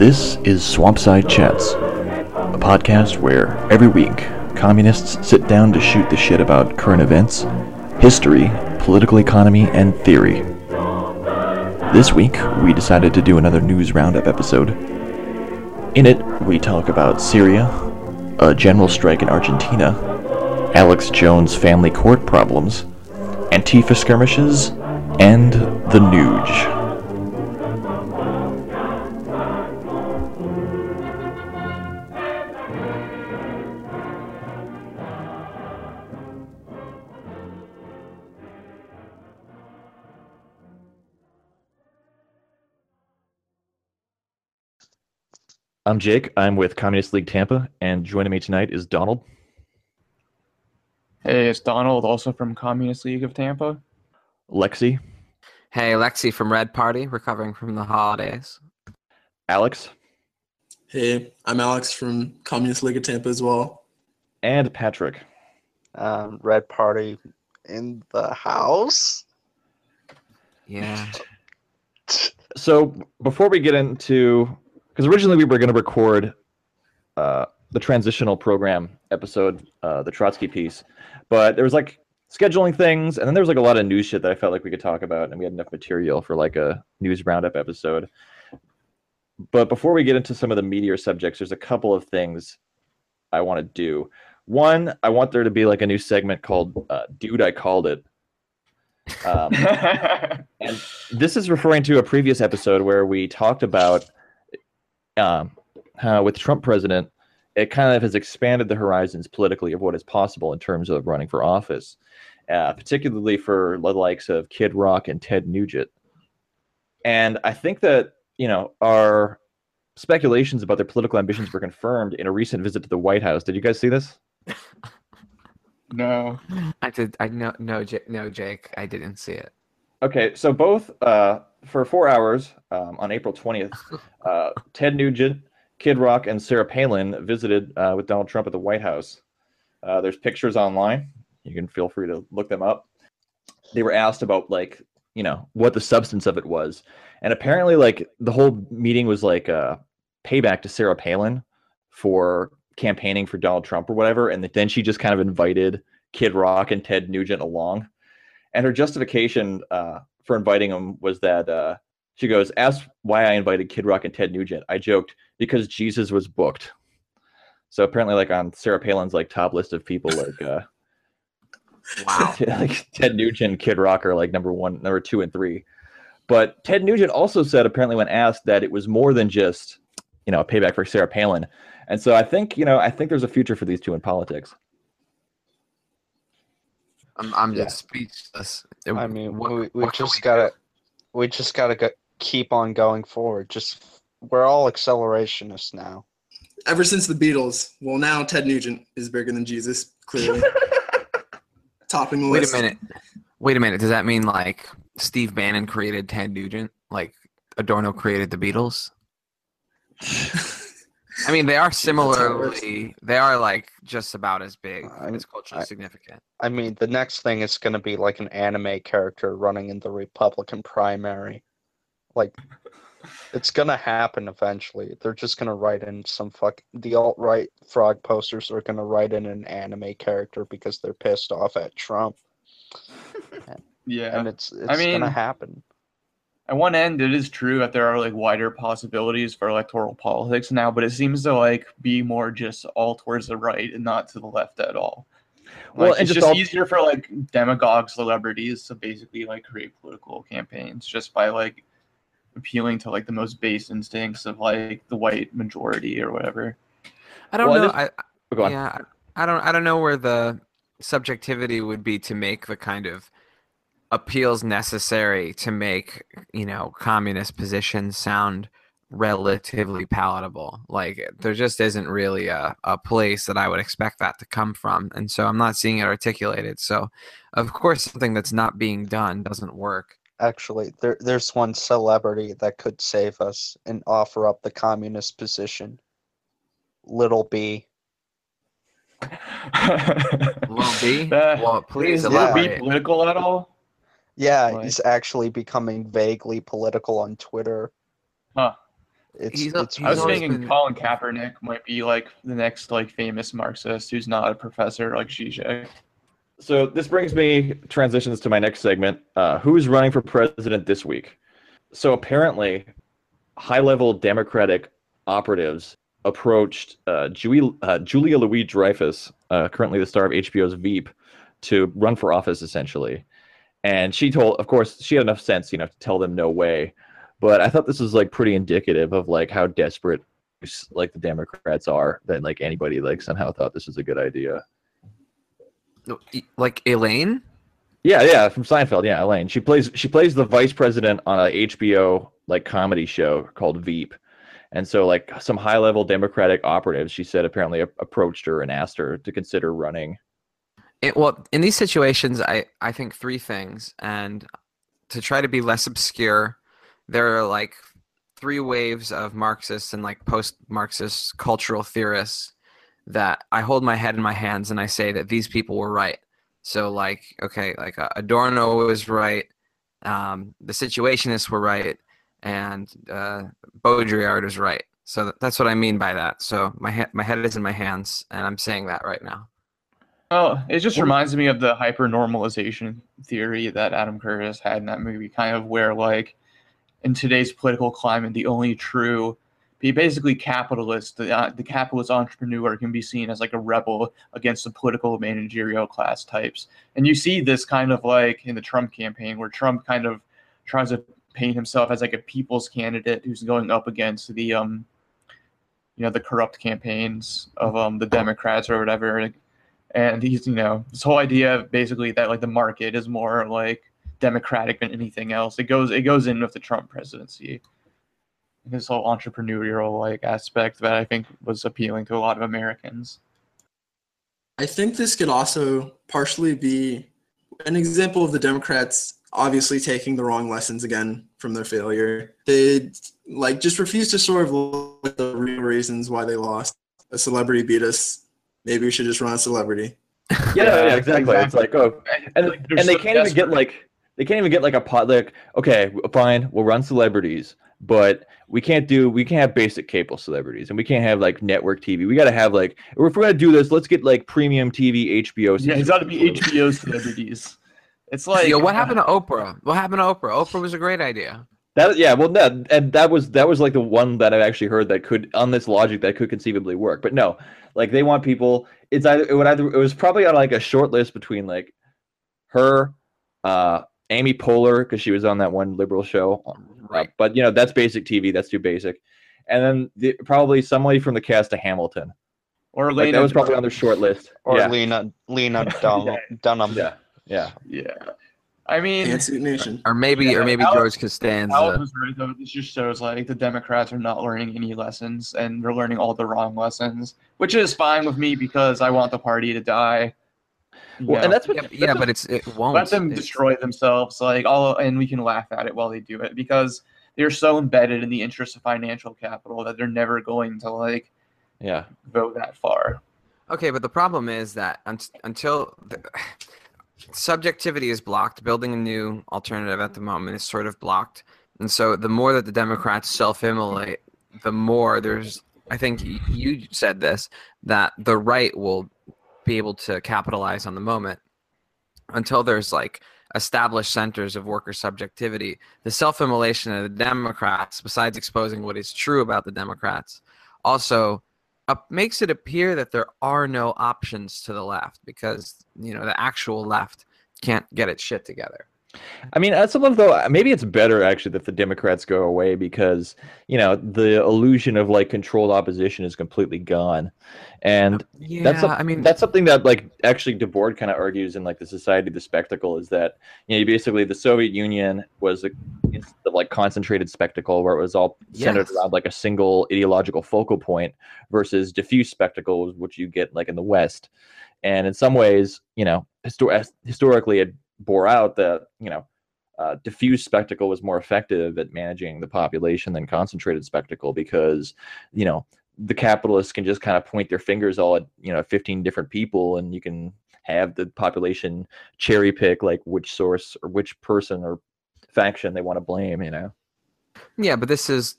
This is Swampside Chats, a podcast where every week communists sit down to shoot the shit about current events, history, political economy, and theory. This week, we decided to do another news roundup episode. In it, we talk about Syria, a general strike in Argentina, Alex Jones' family court problems, Antifa skirmishes, and the Nuge. I'm Jake. I'm with Communist League Tampa, and joining me tonight is Donald. Hey, it's Donald, also from Communist League of Tampa. Lexi. Hey, Lexi from Red Party, recovering from the holidays. Alex. Hey, I'm Alex from Communist League of Tampa as well. And Patrick. Um, Red Party in the house. Yeah. So before we get into because originally we were going to record uh, the transitional program episode, uh, the Trotsky piece, but there was like scheduling things, and then there was like a lot of news shit that I felt like we could talk about, and we had enough material for like a news roundup episode. But before we get into some of the meteor subjects, there's a couple of things I want to do. One, I want there to be like a new segment called uh, "Dude, I Called It." Um, and this is referring to a previous episode where we talked about um, uh, with Trump president, it kind of has expanded the horizons politically of what is possible in terms of running for office, uh, particularly for the likes of Kid Rock and Ted Nugent. And I think that you know our speculations about their political ambitions were confirmed in a recent visit to the White House. Did you guys see this? no, I did. I know. No, J- no, Jake. I didn't see it. Okay, so both uh, for four hours um, on April 20th, uh, Ted Nugent, Kid Rock, and Sarah Palin visited uh, with Donald Trump at the White House. Uh, there's pictures online. You can feel free to look them up. They were asked about like you know what the substance of it was, and apparently like the whole meeting was like a payback to Sarah Palin for campaigning for Donald Trump or whatever, and then she just kind of invited Kid Rock and Ted Nugent along and her justification uh, for inviting him was that uh, she goes, "Ask why I invited Kid Rock and Ted Nugent." I joked because Jesus was booked. So apparently, like on Sarah Palin's like top list of people, like uh, wow, like Ted Nugent, Kid Rock are like number one, number two, and three. But Ted Nugent also said, apparently, when asked, that it was more than just you know a payback for Sarah Palin. And so I think you know I think there's a future for these two in politics. I'm I'm Yeah. just speechless. I mean, What- we, we what can just we gotta we just gotta go, keep on going forward. Just we're all accelerationists now. Ever since the Beatles, well, now Ted Nugent is bigger than Jesus, clearly. Topping the Wait a minute. Wait a minute. Does that mean like Steve Bannon created Ted Nugent? Like Adorno created the Beatles? I mean, they are that's how it works. similarly. They are like just about as big. I- it's culturally I- significant. I mean, the next thing is gonna be like an anime character running in the Republican primary. Like, it's gonna happen eventually. They're just gonna write in some fuck. The alt right frog posters are gonna write in an anime character because they're pissed off at Trump, yeah. and it's it's I mean- gonna happen. At one end, it is true that there are like wider possibilities for electoral politics now, but it seems to like be more just all towards the right and not to the left at all. Like, Well, and it's just just all- easier for like demagogue celebrities to basically like create political campaigns just by like appealing to like the most base instincts of like the white majority or whatever. I don't Well, know. and I, Oh. Yeah, I I don't I don't know where the subjectivity would be to make the kind of appeals necessary to make, you know, communist positions sound relatively palatable. Like there just isn't really a, a place that I would expect that to come from. And so I'm not seeing it articulated. So of course something that's not being done doesn't work. Actually, there there's one celebrity that could save us and offer up the communist position. Little B. little b Uh, well, please is Lil B political at all? Yeah, Like- he's actually becoming vaguely political on Twitter. Huh. It's He's a- it's he's I was thinking been- Colin Kaepernick might be like the next like famous Marxist who's not a professor like Zizek. So this brings me transitions to my next segment. Uh, who's running for president this week? So apparently, high-level Democratic operatives approached uh, Julie, uh, Julia Louis Dreyfus, uh, currently the star of HBO's Veep, to run for office essentially. And she told, of course, she had enough sense, you know, to tell them no way. But I thought this was like pretty indicative of like how desperate like the Democrats are that like anybody like somehow thought this was a good idea. Like Elaine? Yeah, yeah, from Seinfeld. Yeah, Elaine. She plays she plays the vice president on a HBO like comedy show called Veep, and so like some high level Democratic operatives, she said apparently a- approached her and asked her to consider running. It, well, in these situations, I, I think three things. And to try to be less obscure, there are like three waves of Marxists and like post Marxist cultural theorists that I hold my head in my hands and I say that these people were right. So, like, okay, like uh, Adorno was right, um, the Situationists were right, and uh, Baudrillard was right. So that's what I mean by that. So my my head is in my hands, and I'm saying that right now. Oh, it just reminds me of the hyper normalization theory that Adam Curtis had in that movie, kind of where like in today's political climate, the only true be basically capitalist, the, uh, the capitalist entrepreneur can be seen as like a rebel against the political managerial class types. And you see this kind of like in the Trump campaign where Trump kind of tries to paint himself as like a people's candidate who's going up against the um you know the corrupt campaigns of um the Democrats or whatever and he's you know this whole idea basically that like the market is more like democratic than anything else it goes it goes in with the trump presidency this whole entrepreneurial like aspect that i think was appealing to a lot of americans I think this could also partially be an example of the Democrats obviously taking the wrong lessons again from their failure. They like just refuse to sort of look at the real reasons why they lost. A celebrity beat us. Maybe we should just run a celebrity. Yeah, Yeah, yeah, exactly. It's like oh, and Like, they're and they so can't even get like they can't even get like a pot like okay fine we'll run celebrities but we can't do we can't have basic cable celebrities and we can't have like network tv we got to have like if we're gonna do this let's get like premium tv hbo yeah it's got to be hbo celebrities it's like Yo, what happened to Oprah? What happened to Oprah? Oprah was a great idea. That yeah well no and that was that was like the one that i've actually heard that could on this logic that could conceivably work but no. Like they want people it's either it would either it was probably on like a short list between like her uh amy poehler because she was on that one liberal show Uh, Right. but you know that's basic tv that's too basic. And then the, probably somebody from the cast of hamilton. Or like, Lena that was probably on their short list. Or yeah. Lena Lena Dun- Dunham. yeah yeah. Yeah i mean Pantsuit Nation. Or maybe, or maybe Alex- George Costanza. Alex was right though. This just shows like the Democrats are not learning any lessons and they're learning all the wrong lessons, which is fine with me because I want the party to die. Well know, and that's what yeah, that's yeah, what- but it's it won't. let them It's- destroy themselves, like all, and we can laugh at it while they do it because they're so embedded in the interest of financial capital that they're never going to like yeah go that far. Okay, but the problem is that un- until the, subjectivity is blocked, building a new alternative at the moment is sort of blocked, and so the more that the Democrats self-immolate, the more there's. I think you said this that the right will be able to capitalize on the moment until there's like established centers of worker subjectivity. The self-immolation of the Democrats, besides exposing what is true about the Democrats, also makes it appear that there are no options to the left because you know the actual left can't get its shit together. I mean, at some level, though, maybe it's better actually that the Democrats go away because you know the illusion of like controlled opposition is completely gone, and Yeah, that's some- I mean, that's something that like actually Debord kind of argues in like the Society of the Spectacle is that you know basically the Soviet Union was a instance of like concentrated spectacle where it was all centered Yes. around like a single ideological focal point versus diffuse spectacles which you get like in the West, and in some ways you know histor- historically it bore out that you know uh, diffuse spectacle was more effective at managing the population than concentrated spectacle because you know the capitalists can just kind of point their fingers all at you know 15 different people and you can have the population cherry pick like which source or which person or faction they want to blame you know? Yeah, but this is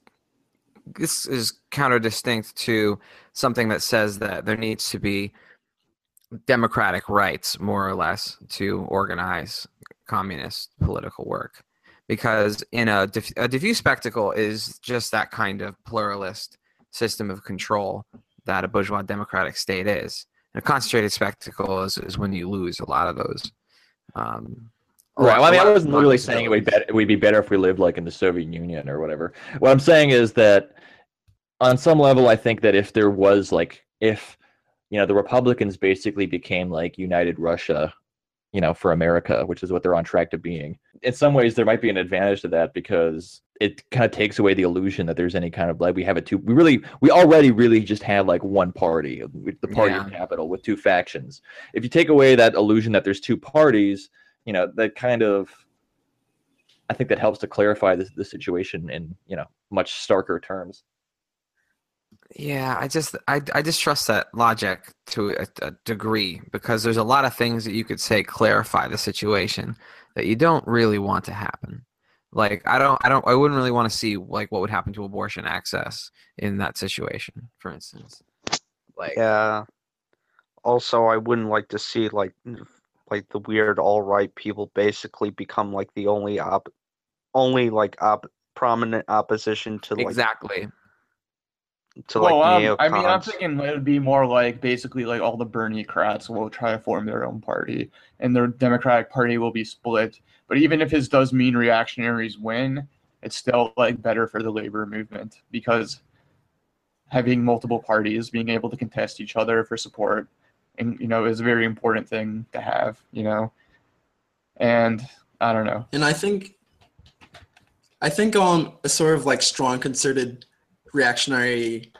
this is counter-distinct to something that says that there needs to be democratic rights, more or less, to organize communist political work. Because in a, diff- a diffuse spectacle is just that kind of pluralist system of control that a bourgeois democratic state is. And a concentrated spectacle is, is when you lose a lot of those. Um, Right. Well, I mean, I lot- wasn't lot of literally saying it would, be, it would be better if we lived like in the Soviet Union or whatever. What I'm saying is that on some level, I think that if there was like, if, you know, the Republicans basically became like United Russia, you know, for America, which is what they're on track to being, in some ways, there might be an advantage to that because it kind of takes away the illusion that there's any kind of like we have a two we really we already really just have like one party the party of capital with two factions. If you take away that illusion that there's two parties you know that kind of i think that helps to clarify the, the situation in you know much starker terms Yeah, I just I I distrust that logic to a, a degree because there's a lot of things that you could say clarify the situation that you don't really want to happen. Like I don't I don't I wouldn't really want to see like what would happen to abortion access in that situation, for instance. Like Yeah. Also, I wouldn't like to see like like the weird all right people basically become like the only op only like op prominent opposition to like exactly. To like well, um. I mean, I'm thinking it would be more like basically like all the Bernie crats will try to form their own party, and the Democratic Party will be split. But even if his does mean reactionaries win, it's still like better for the labor movement because having multiple parties being able to contest each other for support, and you know, is a very important thing to have. You know, and I don't know. And I think, I think um a sort of like strong concerted reactionary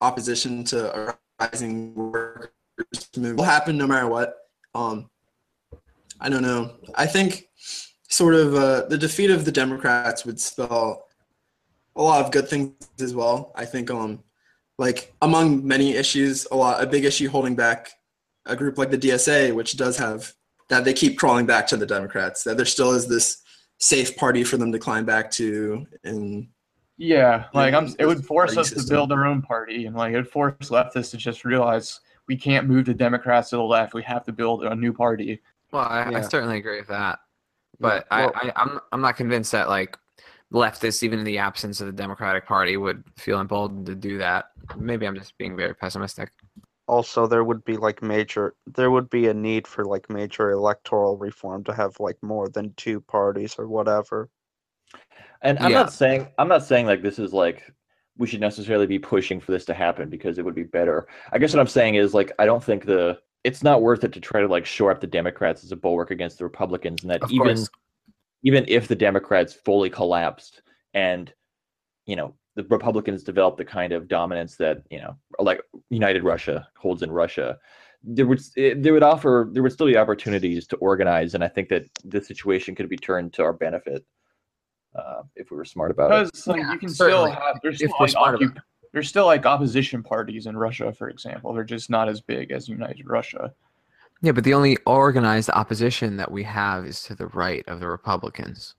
opposition to rising workers movement will happen no matter what. Um, I don't know. I think sort of uh, the defeat of the Democrats would spell a lot of good things as well. I think um like among many issues, a lot a big issue holding back a group like the DSA, which does have that they keep crawling back to the Democrats. That there still is this safe party for them to climb back to, and Yeah, like I'm. It would force party us to build our own party, and like it would force leftists to just realize we can't move the Democrats to the left. We have to build a new party. Well, I, I certainly agree with that. Yeah, But well- I, I, I'm I'm not convinced that like leftists, even in the absence of the Democratic Party, would feel emboldened to do that. Maybe I'm just being very pessimistic. also there would be like major there would be a need for like major electoral reform to have like more than two parties or whatever. And I'm Yeah. not saying I'm not saying like this is like we should necessarily be pushing for this to happen because it would be better. I guess what I'm saying is like I don't think the it's not worth it to try to like shore up the Democrats as a bulwark against the Republicans, and that Of even course. even if the Democrats fully collapsed and you know the Republicans develop the kind of dominance that you know like United Russia holds in Russia, there would it, there would offer there would still be opportunities to organize, and I think that the situation could be turned to our benefit uh, if we were smart about it. Because like Yeah, you can certainly, still have there's if still like smart occup- there's still like opposition parties in Russia, for example. They're just not as big as United Russia. Yeah, but the only organized opposition that we have is to the right of the Republicans.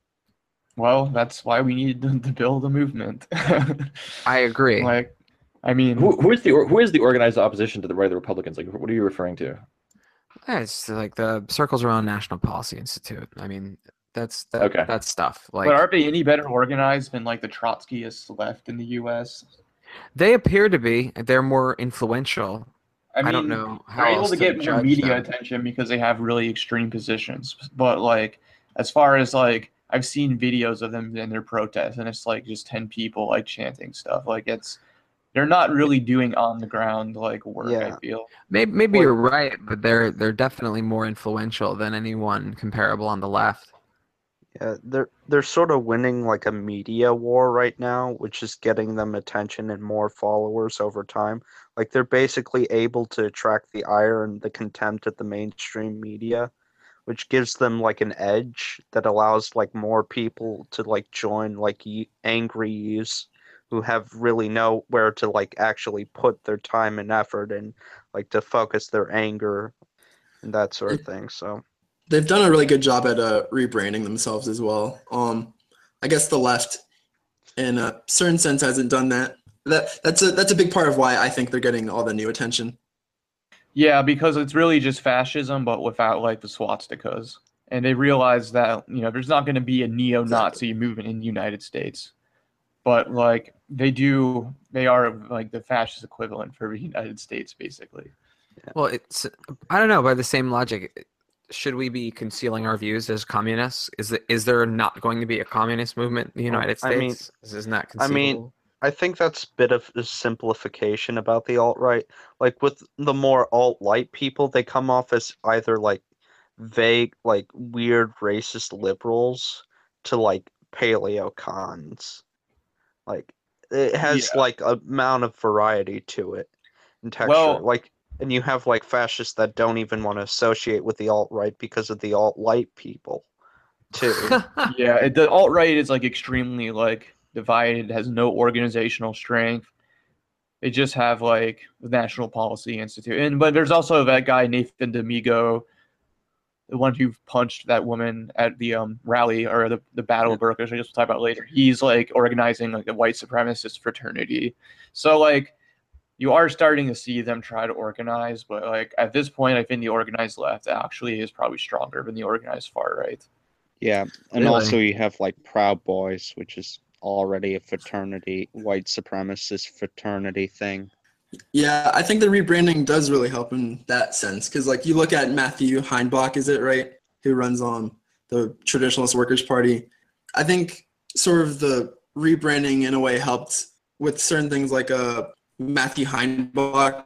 Well, that's why we need to to build a movement. I agree. like, I mean, Who, who is the who is the organized opposition to the right of the Republicans? Like, what are you referring to? Yeah, it's like the circles around National Policy Institute. I mean, that's that, Okay. that's stuff. Like but aren't they any better organized than like the Trotskyists left in the U.S.? they appear to be. They're more influential. I, mean, I don't know how they're able else to get more media them. attention because they have really extreme positions. But like, as far as like, I've seen videos of them in their protests, and it's like just ten people like chanting stuff. Like it's, they're not really doing on the ground like work. Yeah. I feel. Maybe maybe Well- you're right, but they're they're definitely more influential than anyone comparable on the left. Yeah, they're they're sort of winning like a media war right now, which is getting them attention and more followers over time. Like they're basically able to attract the ire and the contempt of the mainstream media, which gives them like an edge that allows like more people to like join like y- angry youths who have really nowhere to like actually put their time and effort and like to focus their anger and that sort of thing. So they've done a really good job at uh, rebranding themselves as well. Um, I guess the left, in a certain sense, hasn't done that that that's a that's a big part of why I think they're getting all the new attention. Yeah, because it's really just fascism, but without like the swastikas. And they realize that you know there's not going to be a neo-Nazi movement in the United States, but like they do, they are like the fascist equivalent for the United States, basically. Well, it's I don't know. By the same logic, should we be concealing our views as communists? Is the, is there not going to be a communist movement in the Well, United I mean- States? This is not I mean. I think that's a bit of a simplification about the alt right. Like with the more alt right people, they come off as either like vague, like weird racist liberals to like paleo cons. Like it has Yeah. like amount of variety to it in texture. Well- like and you have like fascists that don't even want to associate with the alt right because of the alt right people too. yeah, it, the alt right is like extremely like divided, has no organizational strength. They just have like the National Policy Institute, and but there's also that guy Nathan Damigo, the one who punched that woman at the um rally or the the Battle of Berkeley. I guess we'll talk about later. He's like organizing like a white supremacist fraternity. So like. You are starting to see them try to organize, but like at this point, I think the organized left actually is probably stronger than the organized far right. Yeah, and Really? also you have like Proud Boys, which is already a fraternity, white supremacist fraternity thing. Yeah, I think the rebranding does really help in that sense because, like, you look at Matthew Heimbach, is it right, who runs on the Traditionalist Workers Party. I think sort of the rebranding in a way helped with certain things like uh, Matthew Heimbach,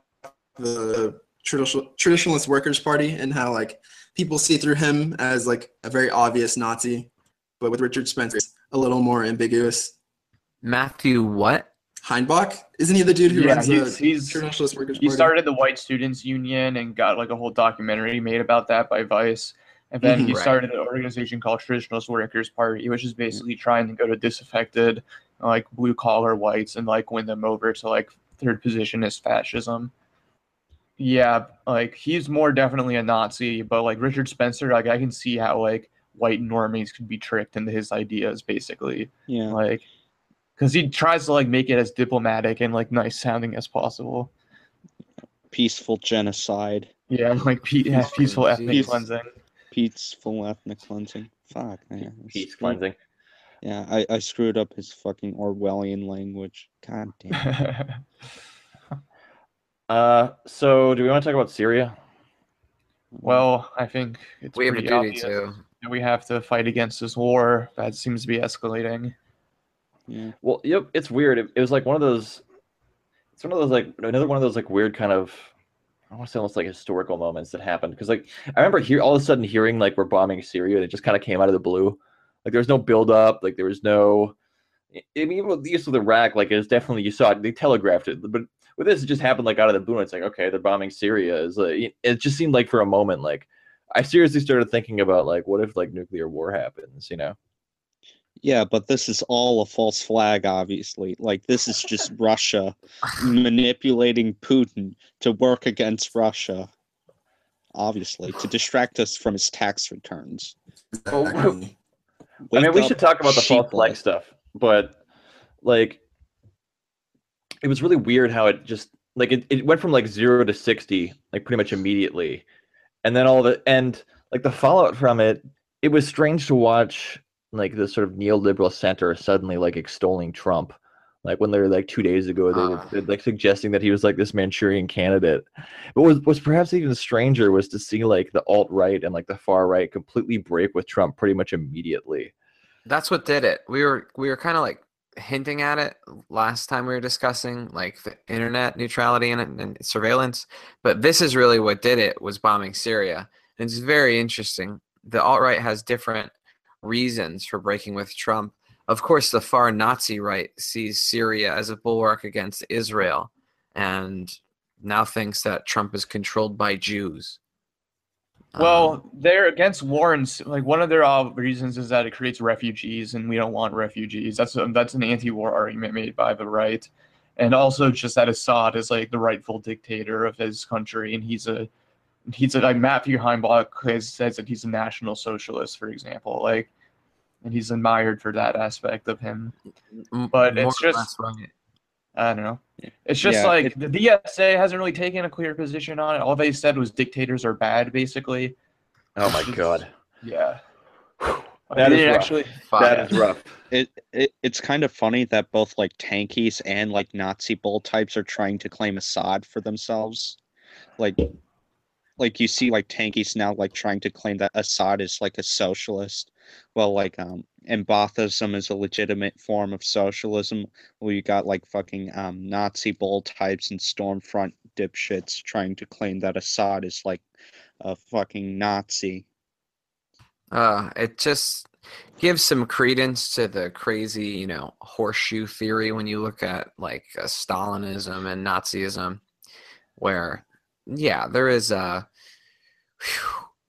the traditional Traditionalist Workers Party, and how like people see through him as like a very obvious Nazi, but with Richard Spencer, it's a little more ambiguous. Matthew, what? Heimbach, isn't he the dude who Yeah, runs he's- the he's- Traditionalist Workers Party? he Party? started the White Students Union and got like a whole documentary made about that by Vice. And then Mhm. he Right. started an organization called Traditionalist Workers Party, which is basically trying to go to disaffected, like blue collar whites and like win them over to like third position as fascism. Yeah, like he's more definitely a Nazi, but like Richard Spencer, like I can see how like white normies could be tricked into his ideas, basically Yeah. like because he tries to like make it as diplomatic and like nice sounding as possible. Peaceful genocide. Yeah, like pe- yeah, peaceful ethnic Peace. cleansing. Peaceful ethnic cleansing. Fuck, man. it's Peace cleansing. Yeah, I, I screwed up his fucking Orwellian language. God damn. Uh, so do we want to talk about Syria? well, I think it's We have a pretty duty to. we have to fight against this war that seems to be escalating. Yeah. Well, yep, it's weird. It, it was like one of those. It's one of those like another one of those like weird kind of. I want to say almost like historical moments that happened because like I remember here all of a sudden hearing like we're bombing Syria and it just kind of came out of the blue. Like there was no build up. Like there was no. I I mean, even with the use of the rack, like it's definitely you saw it. They telegraphed it, but with this, it just happened like out of the blue. And it's like okay, they're bombing Syria. Is like it just seemed like for a moment like I seriously started thinking about like what if like nuclear war happens, you know? Yeah, but this is all a false flag, obviously. Like, this is just Russia manipulating Putin to work against Russia, obviously, to distract us from his tax returns. Well, Exactly. I mean, we should talk about the false flag stuff, but like, it was really weird how it just like it, it went from like zero to sixty like pretty much immediately, and then all the and like the fallout from it. It was strange to watch like the sort of neoliberal center suddenly like extolling Trump. Like when they were like two days ago, they were Ah. they're, like suggesting that he was like this Manchurian candidate. But what was was perhaps even stranger was to see like the alt right and like the far right completely break with Trump pretty much immediately. That's what did it. We were we were kind of like hinting at it last time we were discussing like the internet neutrality and, and surveillance, but this is really what did it was bombing Syria. And it's very interesting. The alt right has different reasons for breaking with Trump. Of course, the far Nazi right sees Syria as a bulwark against Israel, and now thinks that Trump is controlled by Jews. Well, Um, they're against war, and like one of their uh, reasons is that it creates refugees, and we don't want refugees. That's a, that's an anti-war argument made by the right, and also just that Assad is like the rightful dictator of his country, and he's a he's a like Matthew Heimbach has says that he's a national socialist, for example, like, and he's admired for that aspect of him. but more it's just- less right. I don't know. It's just Yeah, like it- the DSA hasn't really taken a clear position on it. All they said was dictators are bad, basically. Oh my god. Yeah. That They is didn't rough. actually. That is rough. It, it it's kind of funny that both like tankies and like Nazbol types are trying to claim Assad for themselves. Like like you see like tankies now like trying to claim that Assad is like a socialist. Well like um and Baathism is a legitimate form of socialism. Well you got like fucking um Nazbol types and Stormfront dipshits trying to claim that Assad is like a fucking Nazi. Uh, it just gives some credence to the crazy, you know, horseshoe theory when you look at like uh, Stalinism and Nazism, where, yeah, there is uh, a.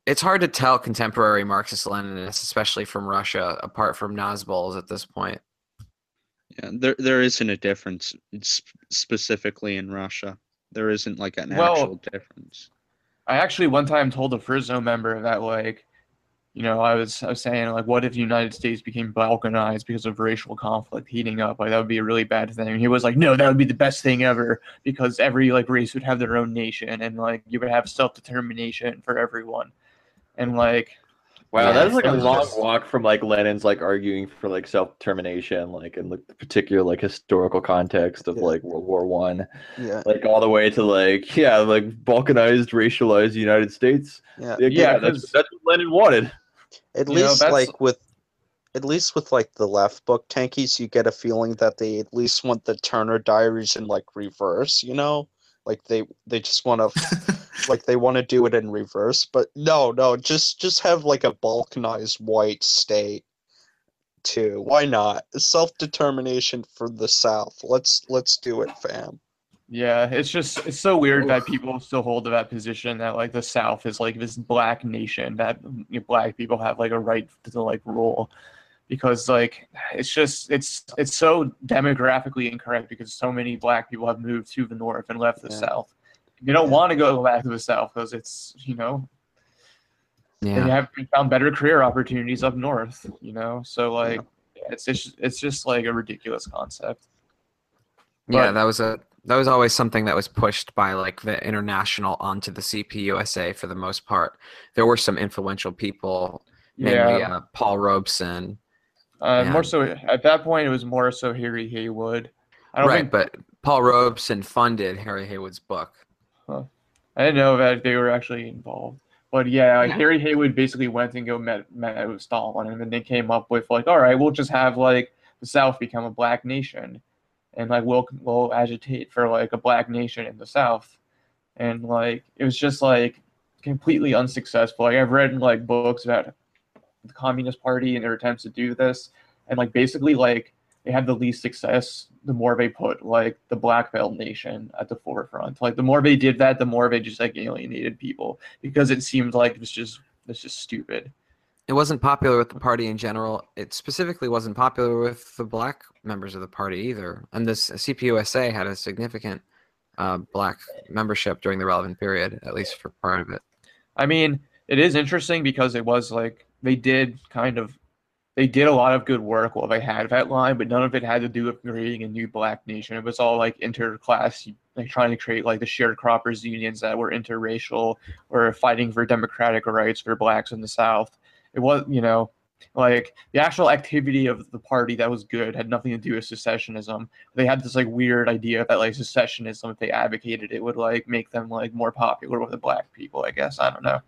It's hard to tell contemporary Marxist-Leninists, especially from Russia, apart from Nazbols at this point. Yeah, there there isn't a difference s- specifically in Russia. There isn't like an Well- actual difference. I actually one time told a Frisno member that like, you know, I was I was saying like, what if the United States became balkanized because of racial conflict heating up? Like that would be a really bad thing. And he was like, no, that would be the best thing ever because every like race would have their own nation and like you would have self determination for everyone. And like, Wow, Yeah, that is like a long just- walk from like Lenin's like arguing for like self determination, like in like the particular like historical context of Yeah. like World War One, Yeah, like all the way to like yeah, like balkanized, racialized United States. yeah. Yeah, Yeah, that's 'cause- that's what Lenin wanted. At You least that's- like with at least with like the left book tankies, you get a feeling that they at least want the Turner Diaries in like reverse, you know? Like they they just want to like they want to do it in reverse, but no, no, just just have like a balkanized white state too. Why not? Self-determination for the South. Let's let's do it, fam. Yeah, it's just it's so weird that people still hold to that position that like the South is like this black nation that you know, black people have like a right to like rule because like it's just it's it's so demographically incorrect because so many black people have moved to the north and left the Yeah. South. They don't Yeah. want to go back to the South because it's you know Yeah. they have found better career opportunities up north. You know, so like it's just it's just like a ridiculous concept. Yeah, that was a that was always something that was pushed by like the international onto the CPUSA for the most part. There were some influential people, namely Yeah. uh, Paul Robeson, Uh, Yeah. More so at that point, it was more so Harry Haywood. I don't right? think But Paul Robeson funded Harry Haywood's book. I didn't know that they were actually involved. But yeah, like, Harry Haywood basically went and go met met with Stalin, and then they came up with like, all right, we'll just have like the South become a black nation, and like we'll we'll agitate for like a black nation in the South, and like it was just like completely unsuccessful. Like I've read like books about the Communist Party and their attempts to do this, and like basically like they had the least success the more they put like the black belt nation at the forefront. Like the more they did that the more they just like alienated people because it seemed like it was just it's just stupid It wasn't popular with the party in general. It specifically wasn't popular with the black members of the party either. And this CPUSA had a significant uh, black membership during the relevant period, at least for part of it. i mean it is interesting because it was like they did kind of they did a lot of good work while they had that line but none of it had to do with creating a new black nation it was all like interclass like trying to create like the sharecroppers unions that were interracial or fighting for democratic rights for blacks in the south it was you know like the actual activity of the party that was good had nothing to do with secessionism. They had this like weird idea that like secessionism if they advocated it would like make them like more popular with the black people i guess. I don't know.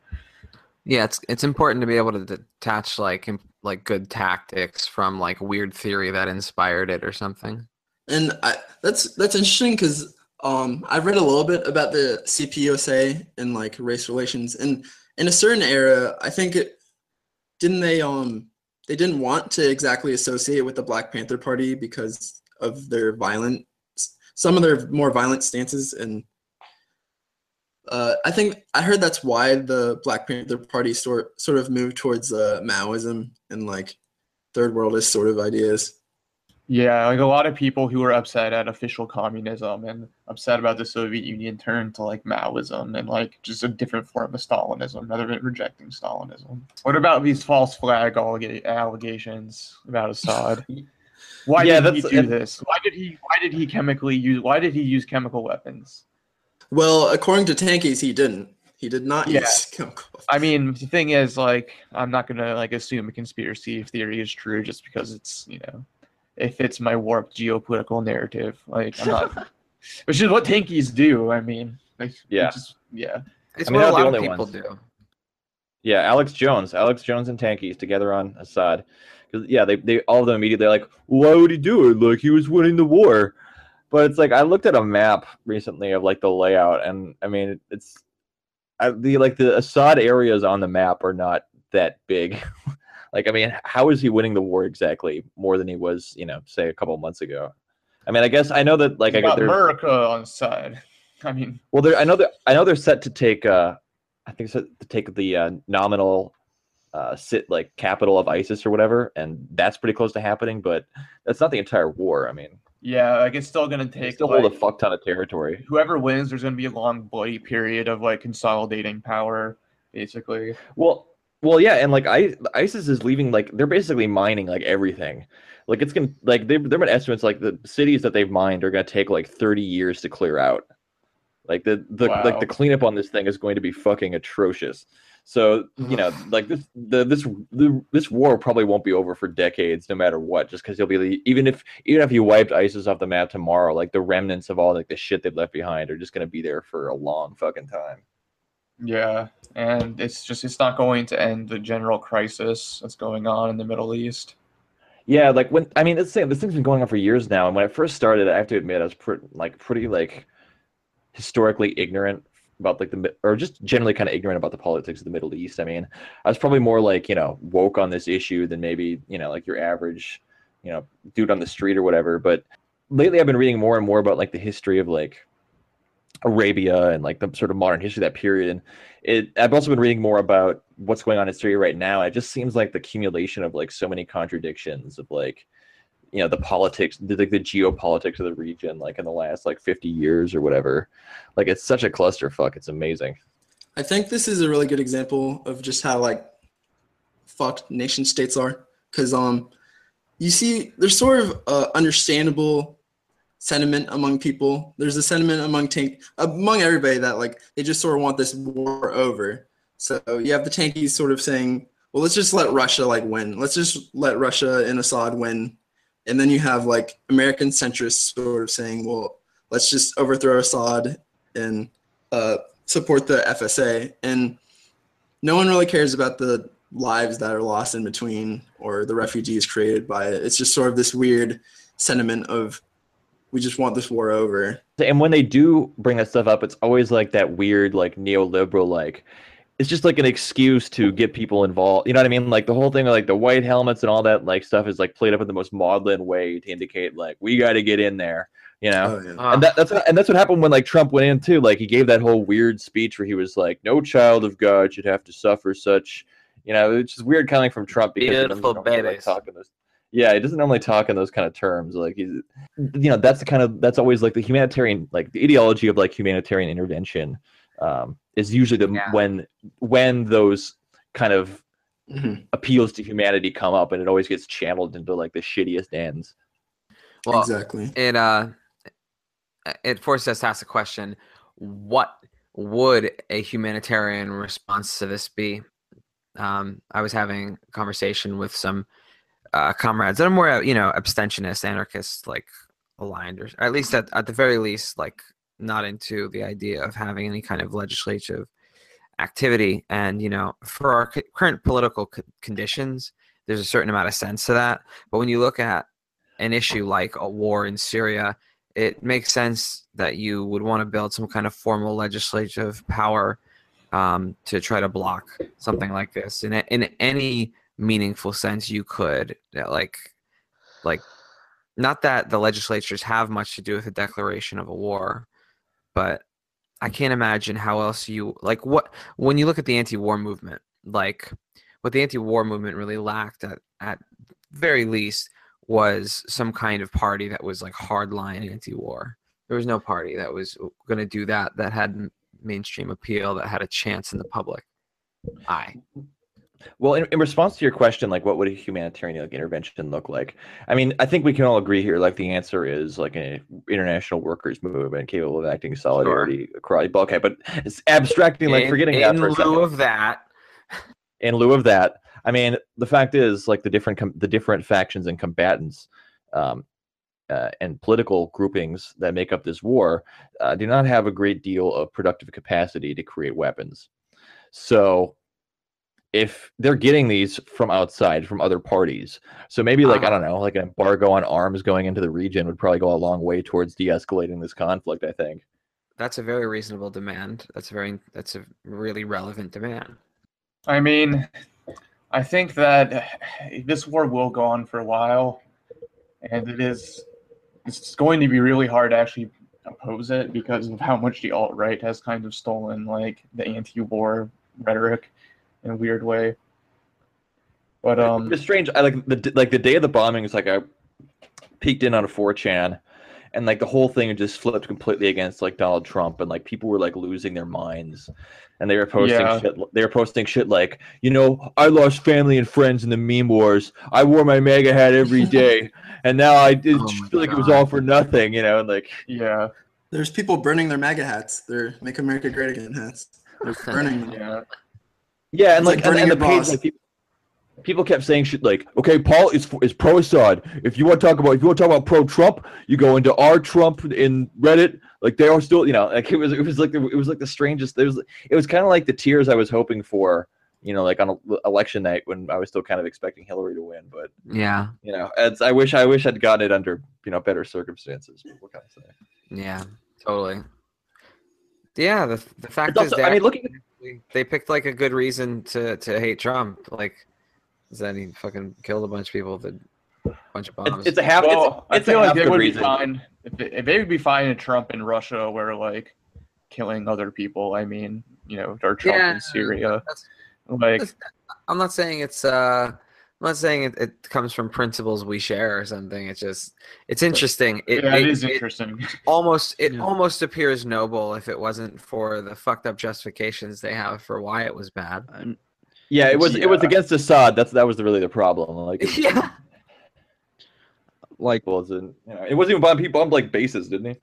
Yeah, it's it's important to be able to detach like im- like good tactics from like weird theory that inspired it or something. And I, that's that's interesting because um, I read a little bit about the CPUSA and like race relations, and in a certain era, I think it didn't they um they didn't want to exactly associate with the Black Panther Party because of their violent some of their more violent stances and uh, I think I heard that's why the Black Panther Party sort sort of moved towards uh, Maoism and like third worldist sort of ideas. Yeah, like a lot of people who were upset at official communism and upset about the Soviet Union turned to like Maoism and like just a different form of Stalinism rather than rejecting Stalinism. What about these false flag allega- allegations about Assad? Why Yeah, did he do this? Why did he? Why did he chemically use? Why did he use chemical weapons? Well, according to Tankies, he didn't. He did not Yeah. use chemical. I mean, the thing is, like, I'm not gonna like assume a conspiracy theory is true just because it's you know, it fits my warped geopolitical narrative. Like, I'm not, which is what tankies do. I mean, like, Yeah. just, yeah, It's I mean, what a lot the of only people ones. do. Yeah, Alex Jones, Alex Jones and Tankies together on Assad. Because yeah, they, they all of them immediately like, why would he do it? Like he was winning the war. But it's like I looked at a map recently of like the layout, and I mean it's I, the like the Assad areas on the map are not that big. like I mean, how is he winning the war exactly more than he was, you know, say a couple months ago? I mean, I guess I know that like I got. America on side. I mean, Well, they're, I know that I know they're set to take. Uh, I think set to take the uh, nominal uh, sit like capital of ISIS or whatever, and that's pretty close to happening. But that's not the entire war. I mean, yeah, like it's still gonna take. still hold a fuck ton of territory. whoever wins, there's gonna be a long bloody period of like consolidating power, basically. Well, well, yeah, and like I, ISIS is leaving. Like they're basically mining like everything. Like it's gonna like they they're estimates like the cities that they've mined are gonna take like thirty years to clear out. Like the the like the cleanup on this thing is going to be fucking atrocious. So you know, like this the this the, this war probably won't be over for decades, no matter what. Just because you'll be even if even if you wiped ISIS off the map tomorrow, like the remnants of all like the shit they've left behind are just gonna be there for a long fucking time. Yeah, and it's just it's not going to end the general crisis that's going on in the Middle East. Yeah, like when I mean, the same. This thing's been going on for years now, and when it first started, I have to admit, I was pretty like pretty like historically ignorant about like the or just generally kind of ignorant about the politics of the Middle East. I mean, I was probably more like you know woke on this issue than maybe you know like your average you know dude on the street or whatever. But lately, I've been reading more and more about like the history of like Arabia and like the sort of modern history of that period. And it, I've also been reading more about what's going on in Syria right now. It just seems like the accumulation of like so many contradictions of like, you know, the politics, the, like the geopolitics of the region, like in the last like 50 years or whatever. Like it's such a clusterfuck. It's amazing. I think this is a really good example of just how like fucked nation states are. Because um, you see, there's sort of uh, understandable sentiment among people. There's a sentiment among tank among everybody that like they just sort of want this war over. So you have the tankies sort of saying, "Well, let's just let Russia like win. Let's just let Russia and Assad win." And then you have like American centrists sort of saying, "Well, let's just overthrow Assad and uh, support the FSA." And no one really cares about the lives that are lost in between or the refugees created by it. It's just sort of this weird sentiment of we just want this war over. And when they do bring that stuff up, it's always like that weird, like neoliberal, like it's just like an excuse to get people involved. You know what I mean? Like the whole thing, like the white helmets and all that, like stuff is like played up in the most maudlin way to indicate like we got to get in there. You know, Oh, yeah. Ah, and that, that's what, and that's what happened when like Trump went in too. Like he gave that whole weird speech where he was like, "No child of God should have to suffer such." You know, it's just weird coming from Trump because he doesn't Beautiful normally, like, babies. talk in those. Yeah, he doesn't normally talk in those kind of terms. Like he's, you know, that's the kind of that's always like the humanitarian, like the ideology of like humanitarian intervention, um, is usually the Yeah. when when those kind of Mhm. appeals to humanity come up, and it always gets channeled into like the shittiest ends. well, exactly. it uh it forced us to ask the question what would a humanitarian response to this be um i was having a conversation with some uh comrades that are more you know abstentionist anarchists like aligned or at least at, at the very least like not into the idea of having any kind of legislative activity. And you know for our cu- current political co- conditions there's a certain amount of sense to that. But when you look at an issue like a war in Syria, it makes sense that you would want to build some kind of formal legislative power um, to try to block something like this in in any meaningful sense you could uh, like like not that the legislatures have much to do with the declaration of a war but i can't imagine how else you like what when you look at the anti-war movement like what the anti-war movement really lacked at at very least was some kind of party that was like hardline anti-war. There was no party that was going to do that that had mainstream appeal that had a chance in the public eye. Well, in, in response to your question, like what would a humanitarian like, intervention look like? I mean, I think we can all agree here. Like the answer is like an international workers movement capable of acting solidarity across. Okay, but it's abstracting, like in, forgetting in that for a lieu second. of that, in lieu of that, I mean, the fact is, like the different com- the different factions and combatants, um, uh, and political groupings that make up this war, uh, do not have a great deal of productive capacity to create weapons. So, if they're getting these from outside, from other parties, so maybe like I Uh-huh. don't know, like an embargo on arms going into the region would probably go a long way towards de-escalating this conflict. I think. that's a very reasonable demand. That's a very that's a really relevant demand. I mean, I think that this war will go on for a while, and it is it's going to be really hard to actually oppose it because of how much the alt right has kind of stolen like the anti-war rhetoric in a weird way. But um, it's strange. I like the like the day of the bombings. Like I peeked in on a 4chan, and like the whole thing just flipped completely against like Donald Trump, and like people were like losing their minds, and they were posting Yeah. shit. They were posting shit like, you know, I lost family and friends in the meme wars. I wore my MAGA hat every day, and now I did Oh my feel like it was all for nothing. You know, and like yeah, There's people burning their MAGA hats. Their "Make America Great Again" hats. They're burning them. yeah. Yeah, and It's like, like and, and the page, like people, people kept saying shit like, "Okay, Paul is is pro Assad. If you want to talk about if you want to talk about pro Trump, you go into our Trump in Reddit. Like they are still, you know, like it was it was like the, it was like the strangest. It was it was kind of like the tears I was hoping for, you know, like on a, election night when I was still kind of expecting Hillary to win. But Yeah, you know, it's, I wish I wish I'd gotten it under you know better circumstances. What can I say? yeah, totally. Yeah, the the fact is that I mean, looking they picked like a good reason to to hate Trump. Like, is that he fucking killed a bunch of people with a bunch of bombs? it's, it's a half. Well, it's, it's I feel a like half they would reason. be fine if they, if they would be fine in Trump in Russia, where like killing other people. I mean, you know, or Trump Yeah, in Syria. that's- Like, I'm not saying it's uh I'm not saying it, it comes from principles we share or something. It's just it's interesting. It, yeah, it is it interesting. almost it Yeah. almost appears noble if it wasn't for the fucked up justifications they have for why it was bad. And Yeah, it was it was against Assad. That's that was the, really the problem. Like, it, yeah. like wasn't you know, it wasn't even bomb. He bombed like bases, didn't he?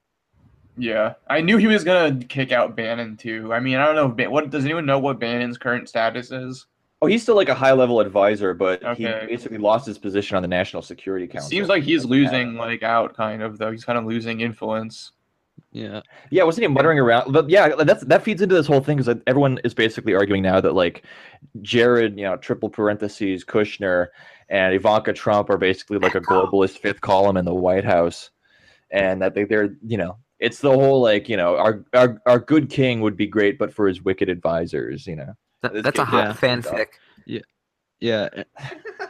Yeah, I knew he was gonna kick out Bannon too. I mean, I don't know. What does anyone know what Bannon's current status is? Oh, he's still like a high level advisor, but Okay. he basically lost his position on the National Security It Council. seems like he's Yeah. losing like out, kind of though. He's kind of losing influence. yeah Yeah, wasn't he muttering around? But yeah, that's that feeds into this whole thing because everyone is basically arguing now that like Jared, you know, triple parentheses Kushner and Ivanka Trump are basically like a globalist fifth column in the White House, and that they, they're you know it's the whole like you know our our our good king would be great, but for his wicked advisors, you know. Th- This that's a hot yeah. fanfic. yeah Yeah.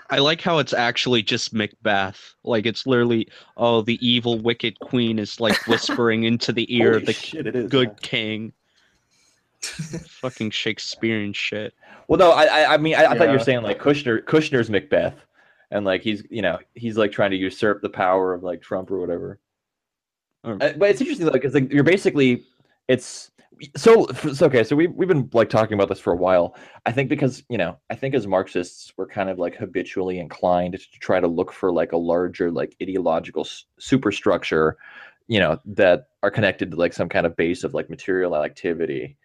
i like how it's actually just macbeth like it's literally oh the evil wicked queen is like whispering into the ear of the shit, it is good yeah. king fucking shakespearean shit Well, no, I, I, I mean, I, I thought you were saying like Kushner, Kushner's Macbeth, and like he's, you know, he's like trying to usurp the power of like Trump or whatever. Um, Uh, but it's interesting, like, because like you're basically, it's so, okay. So we we've been like talking about this for a while. I think because you know, I think as Marxists, we're kind of like habitually inclined to try to look for like a larger like ideological superstructure, you know, that are connected to like some kind of base of like material activity.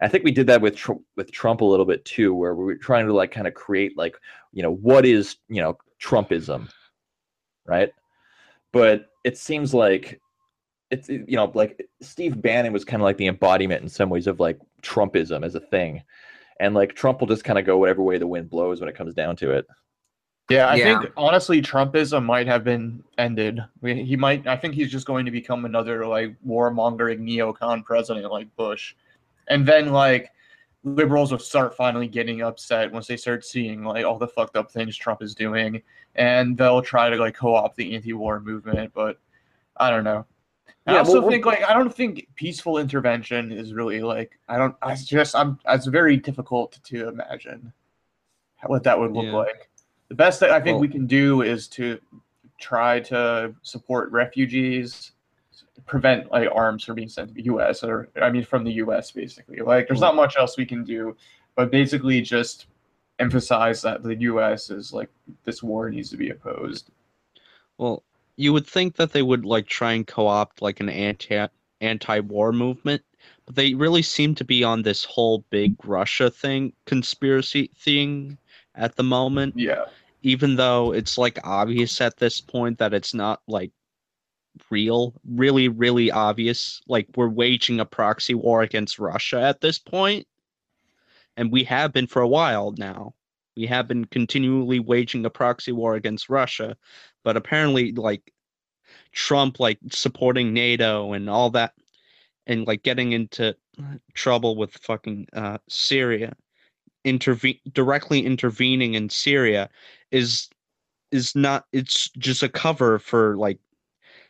I think we did that with Tr- with Trump a little bit too, where we were trying to like kind of create like you know what is you know Trumpism, right? But it seems like it's it- you know like Steve Bannon was kind of like the embodiment in some ways of like Trumpism as a thing, and like Trump will just kind of go whatever way the wind blows when it comes down to it. Yeah, I Yeah. think honestly, Trumpism might have been ended. He might. I think he's just going to become another like warmongering neocon president like Bush, and then like liberals will start finally getting upset once they start seeing like all the fucked up things Trump is doing, and they'll try to like co-opt the anti-war movement. But I don't know. I Yeah, also well, think like I don't think peaceful intervention is really like I don't. I just I'm. It's very difficult to imagine what that would look Yeah. like. The best that I think Well- we can do is to try to support refugees, prevent like arms from being sent to the U.S. or I mean from the U.S. basically. Like there's not much else we can do, but basically just emphasize that the U.S. is like this war needs to be opposed. Well, you would think that they would like try and co-opt like an anti anti-war movement, but they really seem to be on this whole big Russia thing conspiracy thing at the moment. Yeah, Even though it's like obvious at this point that it's not like real, really, really obvious. Like we're waging a proxy war against Russia at this point, and we have been for a while now. We have been continually waging a proxy war against Russia, but apparently, like Trump, like supporting NATO and all that, and like getting into trouble with fucking uh, Syria, intervene directly intervening in Syria is is not. It's just a cover for like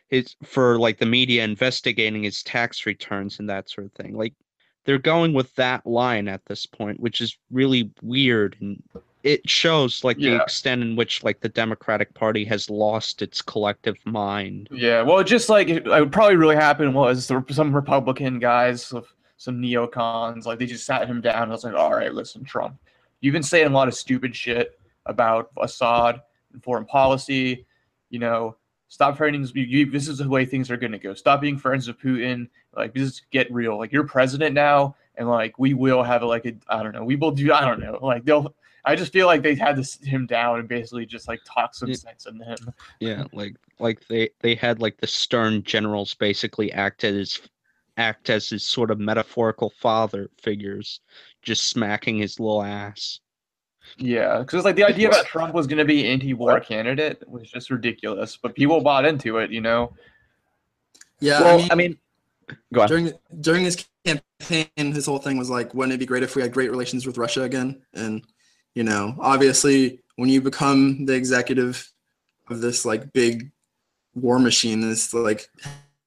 his for like the media investigating his tax returns and that sort of thing. Like they're going with that line at this point, which is really weird and it shows like the extent in which like the Democratic Party has lost its collective mind. yeah. Well, just like it, what probably really happened was some Republican guys, some neocons, like they just sat him down. and was like, all right, listen, Trump, you've been saying a lot of stupid shit about Assad and foreign policy. You know, stop you, this is the way things are going to go. Stop being friends with Putin. Like, just get real. Like, you're president now, and like we will have like a I don't know. We will do. I don't know. Like they'll. I just feel like they had to sit him down and basically just like talk some Yeah. sense into him. Yeah, like like they they had like the stern generals basically act as act as his sort of metaphorical father figures, just smacking his little ass. Yeah, because it's like the idea that Trump was going to be anti-war candidate was just ridiculous, but people bought into it. You know. Yeah, well, I mean, I mean, go on. during during his campaign, his whole thing was like, wouldn't it be great if we had great relations with Russia again? And you know, obviously, when you become the executive of this like big war machine, this like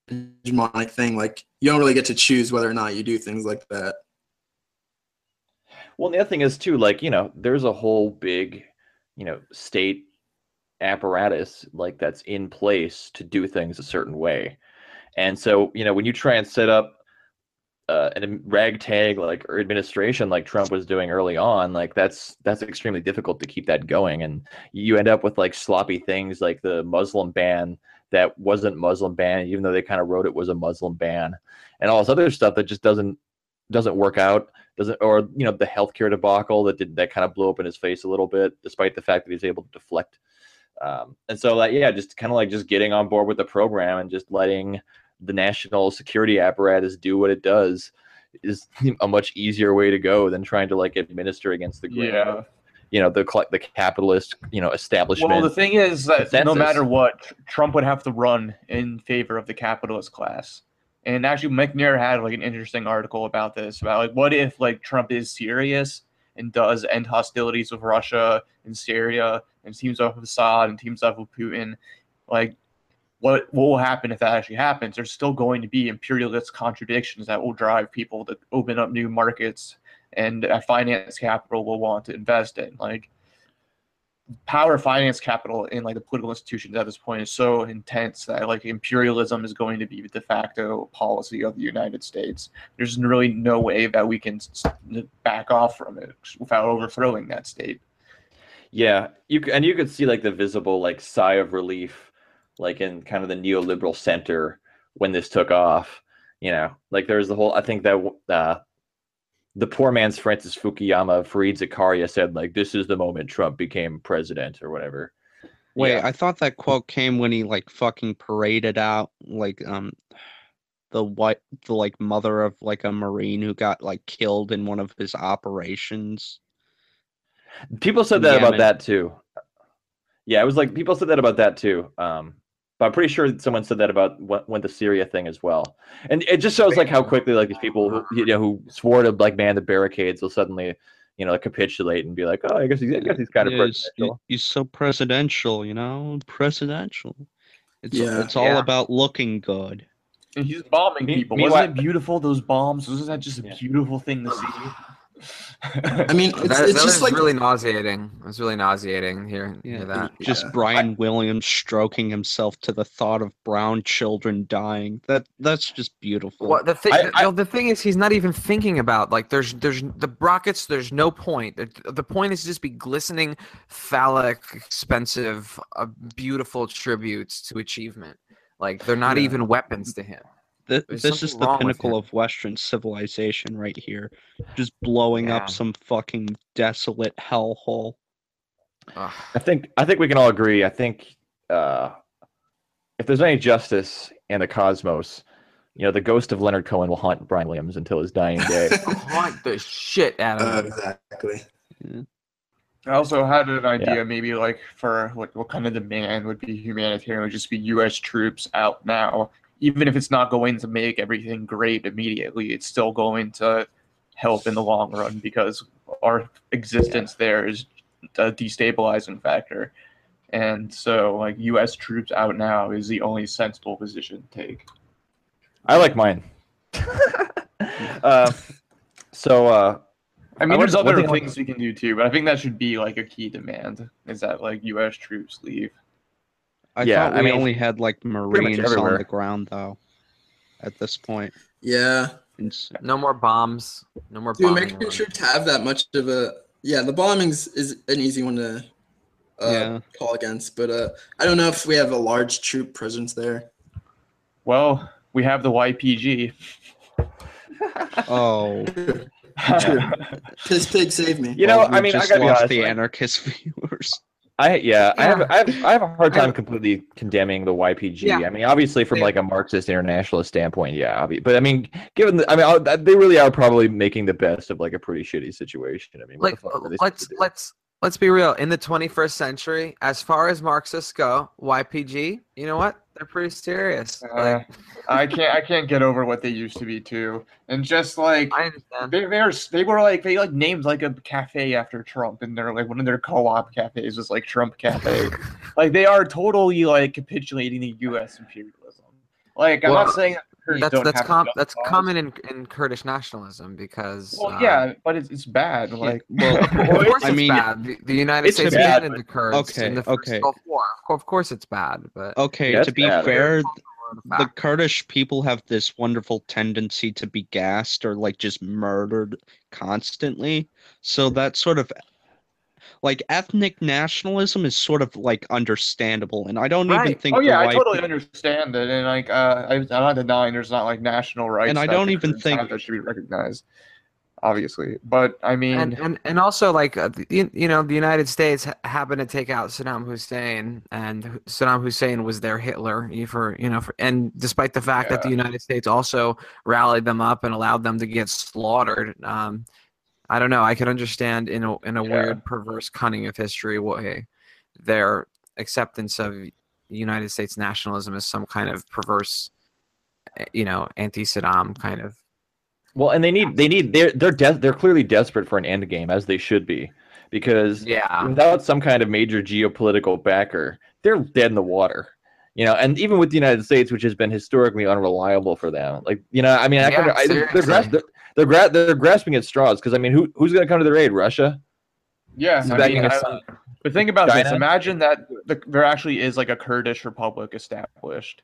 hegemonic thing, like you don't really get to choose whether or not you do things like that. Well, the other thing is too, like you know, there's a whole big, you know, state apparatus like that's in place to do things a certain way, and so you know, when you try and set up uh, an ragtag like administration like Trump was doing early on, like that's that's extremely difficult to keep that going, and you end up with like sloppy things like the Muslim ban that wasn't Muslim ban, even though they kind of wrote it was a Muslim ban, and all this other stuff that just doesn't doesn't work out doesn't or you know the healthcare debacle that did that kind of blew up in his face a little bit despite the fact that he's able to deflect. Um, and so like yeah just kind of like just getting on board with the program and just letting the national security apparatus do what it does is a much easier way to go than trying to like administer against the grain Yeah. you know the the capitalist you know establishment Well, the thing is that no matter what, Trump would have to run in favor of the capitalist class. And actually, McNair had like an interesting article about this about like what if like Trump is serious and does end hostilities with Russia and Syria and teams up with Assad and teams up with Putin, like what what will happen if that actually happens? There's still going to be imperialist contradictions that will drive people to open up new markets and finance capital will want to invest in. Like power finance capital in like the political institutions at this point is so intense that like imperialism is going to be the de facto policy of the United States. There's really no way that we can back off from it without overthrowing that state. Yeah, you and you could see like the visible like sigh of relief, like in kind of the neoliberal center when this took off. You know, like there was the whole. I think that uh, the poor man's Francis Fukuyama, Fareed Zakaria said like, "This is the moment Trump became president" or whatever. Wait, Yeah. I thought that quote came when he like fucking paraded out like um the what the like mother of like a marine who got like killed in one of his operations. People said that about that too. Yeah, it was like people said that about that too. Um, but I'm pretty sure someone said that about what went the Syria thing as well. And it just shows like how quickly like these people who you know who swore to like man the barricades will suddenly you know like, capitulate and be like, oh, I guess he's, I guess he's kind of Yeah, he's, presidential. he's so presidential, you know, presidential. It's Yeah. it's all Yeah. about looking good. And he's bombing Me- people. meanwhile- Wasn't it beautiful? Those bombs. Wasn't that just a Yeah. beautiful thing to see? I mean, it's, that, it's that just like really nauseating. It was really nauseating here. Yeah, hear that. Just Yeah. Brian Williams stroking himself to the thought of brown children dying. That that's just beautiful. Well, the thing, I- the, I- no, the thing is, he's not even thinking about like there's there's the rockets. There's no point. The, the point is to just be glistening, phallic, expensive, uh, beautiful tributes to achievement. Like they're not Yeah. even weapons to him. Th- this is the pinnacle of Western civilization right here. Just blowing Yeah. up some fucking desolate hellhole. I think I think we can all agree. I think uh, if there's any justice in the cosmos, you know, the ghost of Leonard Cohen will haunt Brian Williams until his dying day. Haunt the shit out of uh, him. exactly. I also had an idea, maybe like for what, what kind of demand would be humanitarian, would just be U.S. troops out now. Even if it's not going to make everything great immediately, it's still going to help in the long run because our existence there is a destabilizing factor. And so, like, U.S. troops out now is the only sensible position to take. I like mine. uh, so uh, I mean, I there's other thing things we can do too, but I think that should be like a key demand is that like U.S. troops leave. I Yeah, thought we I mean, only had like Marines on the ground though. At this point, Yeah. It's- No more bombs. No more bombs. Do bombing. American runs. troops have that much of a? Yeah, the bombings is an easy one to uh, Yeah. call against, but uh, I don't know if we have a large troop presence there. Well, we have the YPG. oh, Piss pig, save me. you know, well, we I mean, I gotta be lost honest. the like, anarchist viewers. I yeah, I have I have I have a hard time completely condemning the YPG. Yeah. I mean, obviously from like a Marxist internationalist standpoint, yeah, but I mean, given the, I mean, uh, they really are probably making the best of like a pretty shitty situation. I mean, like the fuck are they let's supposed to do? let's let's be real in the 21st century as far as marxists go ypg you know what they're pretty serious Uh, I can't I can't get over what they used to be too, and just like i understand they they're, they were like they like named like a cafe after Trump, and they're like one of their co-op cafes was like Trump Cafe. like they are totally like capitulating the U.S. imperialism. Like I'm Well, not saying that Kurds that's that's com- that's cause. common in, in kurdish nationalism because Well, uh, yeah, but it's it's bad. Like well, of course I it's mean, bad. The, the United States bad, abandoned the Kurds okay, in the first okay. Gulf War. Of course, it's bad, but okay, Yeah, to be bad. fair, the the. Kurdish people have this wonderful tendency to be gassed or like just murdered constantly. So that sort of like ethnic nationalism is sort of like understandable, and I don't even think. oh yeah, I totally peop- understand it, and like uh, I, I'm not denying there's not like national rights, And I don't even think- that should be recognized, obviously. But I mean, and, and and also like uh, the, you- you know the United States ha- happened to take out Saddam Hussein and Saddam Hussein was their Hitler you- for you know for, and despite the fact that the United States also rallied them up and allowed them to get slaughtered um I don't know I could understand in a in a Yeah. weird perverse cunning of history way their acceptance of United States nationalism as some kind of perverse eh, you know anti-Saddam kind of Well, and they need they need they're they're de- they're clearly desperate for an end game as they should be, because yeah without some kind of major geopolitical backer, they're dead in the water. You know, and even with the United States, which has been historically unreliable for them, like you know, I mean, I, Yeah, can, I they're, they're, they're, gra- they're grasping at straws because I mean, who who's going to come to their aid? Russia? yeah, Is I mean, I- But think about this. Imagine that the, there actually is like a Kurdish republic established.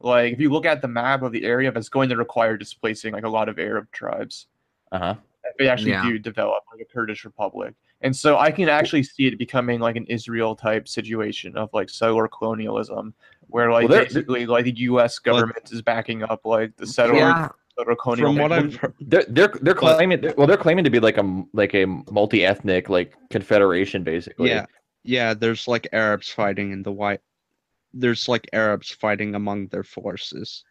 Like if you look at the map of the area, that's going to require displacing like a lot of Arab tribes. Uh huh. If they actually Yeah. do develop like a Kurdish republic. And so I can actually see it becoming like an Israel type situation of like settler colonialism, where like Well, basically like the U.S. government is backing up like the settler, yeah settler colonial. From what I've heard, They're they're they're claiming they're, well they're claiming to be like a m- like a multi ethnic like confederation basically. yeah, yeah, there's like Arabs fighting in the white. There's like Arabs fighting among their forces.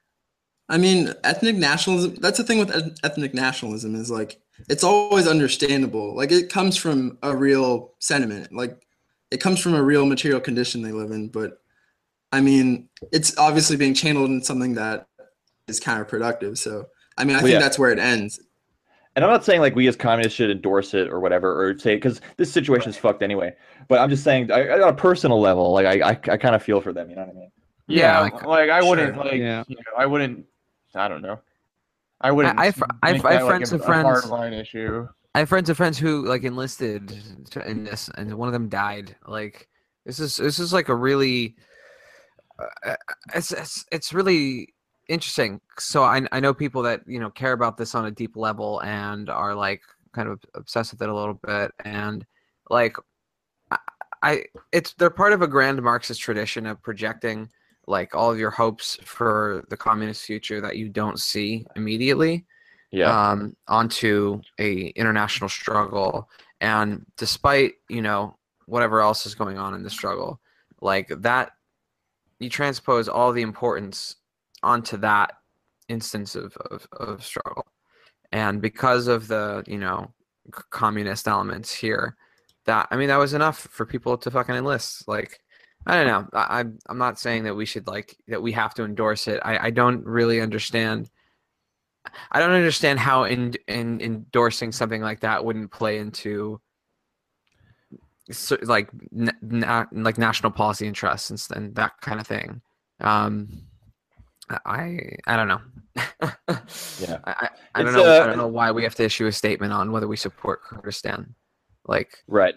I mean, ethnic nationalism. That's the thing with ethnic nationalism is like it's always understandable. Like it comes from a real sentiment. Like it comes from a real material condition they live in. But I mean, it's obviously being channeled in something that is counterproductive. So I mean, I Well, think yeah. that's where it ends. And I'm not saying like we as communists should endorse it or whatever, or say because this situation is fucked anyway. But I'm just saying, I, on a personal level, like I, I, I kind of feel for them. You know what I mean? Yeah, Yeah, like, like- I wouldn't Sure. like Yeah. you know I wouldn't I don't know. I wouldn't. I- I fr- I- make I have that, friends like, of friends- hard line issue. I have friends of friends who like enlisted to- in this, and one of them died. Like this is this is like a really, uh, it's it's it's really interesting. So I I know people that you know care about this on a deep level and are like kind of obsessed with it a little bit, and like I, I it's they're part of a grand Marxist tradition of projecting like all of your hopes for the communist future that you don't see immediately Yeah. um, onto a international struggle. And despite you know whatever else is going on in the struggle, like that, you transpose all the importance onto that instance of, of, of struggle. And because of the you know communist elements here, that I mean that was enough for people to fucking enlist. Like I don't know. I, I'm I'm not saying that we should like that we have to endorse it. I, I don't really understand. I don't understand how in, in endorsing something like that wouldn't play into so, like na- like national policy interests and, and that kind of thing. Um, I I don't know. Yeah. I, I, I don't know. I uh, don't know why we have to issue a statement on whether we support Kurdistan. Like Right,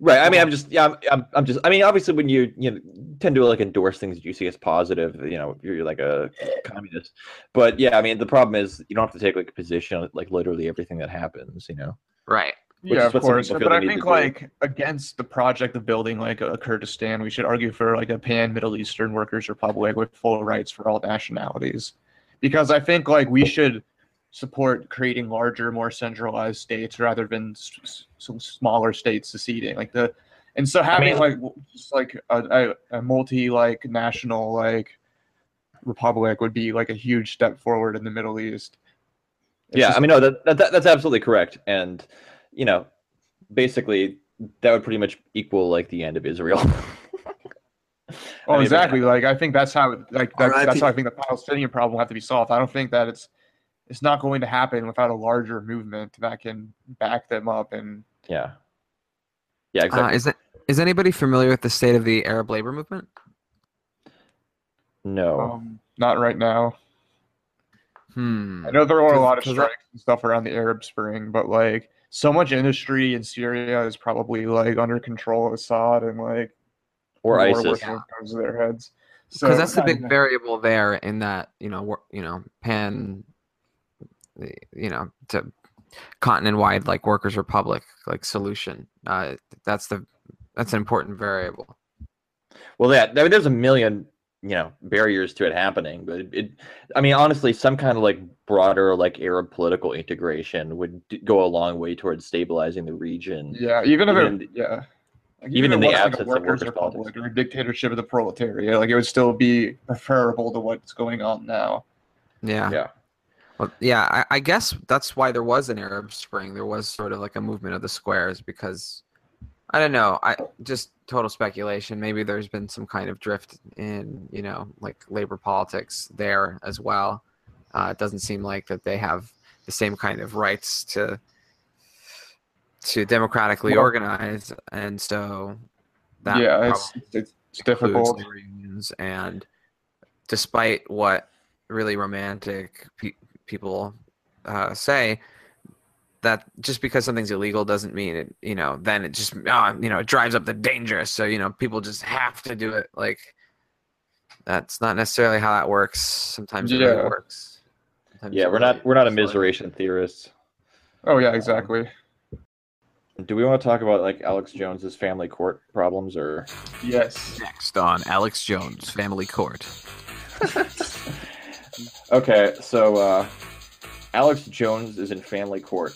right. I mean, I'm just, yeah, I'm, I'm, I'm just. I mean, obviously, when you, you know, tend to like endorse things that you see as positive, you know, you're like a communist. But yeah, I mean, the problem is you don't have to take like a position on like literally everything that happens. You know. right. Yeah, of course. But I think like against the project of building like a Kurdistan, we should argue for like a pan Middle Eastern workers republic with full rights for all nationalities. Because I think like we should support creating larger, more centralized states rather than s- some smaller states seceding. Like the and so having mean- like just like a, a, a multi like national like republic would be like a huge step forward in the Middle East. It's yeah, just- I mean, no, that that- that's absolutely correct, and you know, basically, that would pretty much equal like the end of Israel. Oh, I mean, exactly. Like I think that's how like that, RIP. that's how I think the Palestinian problem will have to be solved. I don't think that it's it's not going to happen without a larger movement that can back them up and Yeah. Yeah, Uh, exactly. is it is anybody familiar with the state of the Arab labor movement? no. um, not right now. Hmm. I know there were a lot of strikes and stuff around the Arab Spring, but like so much industry in Syria is probably like under control of Assad and like or ISIS. with those to their heads. So because that's the big variable there in that you know you know pan you know to continent wide like workers republic like solution uh that's the that's an important variable Well, yeah, I mean, there's a million, you know, barriers to it happening, but it, it I mean, honestly, some kind of like broader like Arab political integration would d- go a long way towards stabilizing the region. Yeah, even if Even it, yeah, Like, even if in the was, like, a absence of workers' workers' republic or a dictatorship of the proletariat, like it would still be preferable to what's going on now. yeah Yeah. well, yeah I, I guess that's why there was an arab spring there was sort of like a movement of the squares because i don't know i just total speculation. Maybe there's been some kind of drift in you know like labor politics there as well. Uh, it doesn't seem like that they have the same kind of rights to to democratically Well- organize. And so that yeah, it's it's, difficult. unions and despite what really romantic pe- people uh, say that just because something's illegal doesn't mean it you know then it just uh, you know it drives up the dangerous so you know people just have to do it like that's not necessarily how that works sometimes it really Yeah. works Sometimes Yeah, we're not we're not it's like- immiseration theorists. Oh yeah, exactly. Do we want to talk about like Alex Jones's family court problems or Yes. next on alex jones family court Okay, so uh Alex Jones is in family court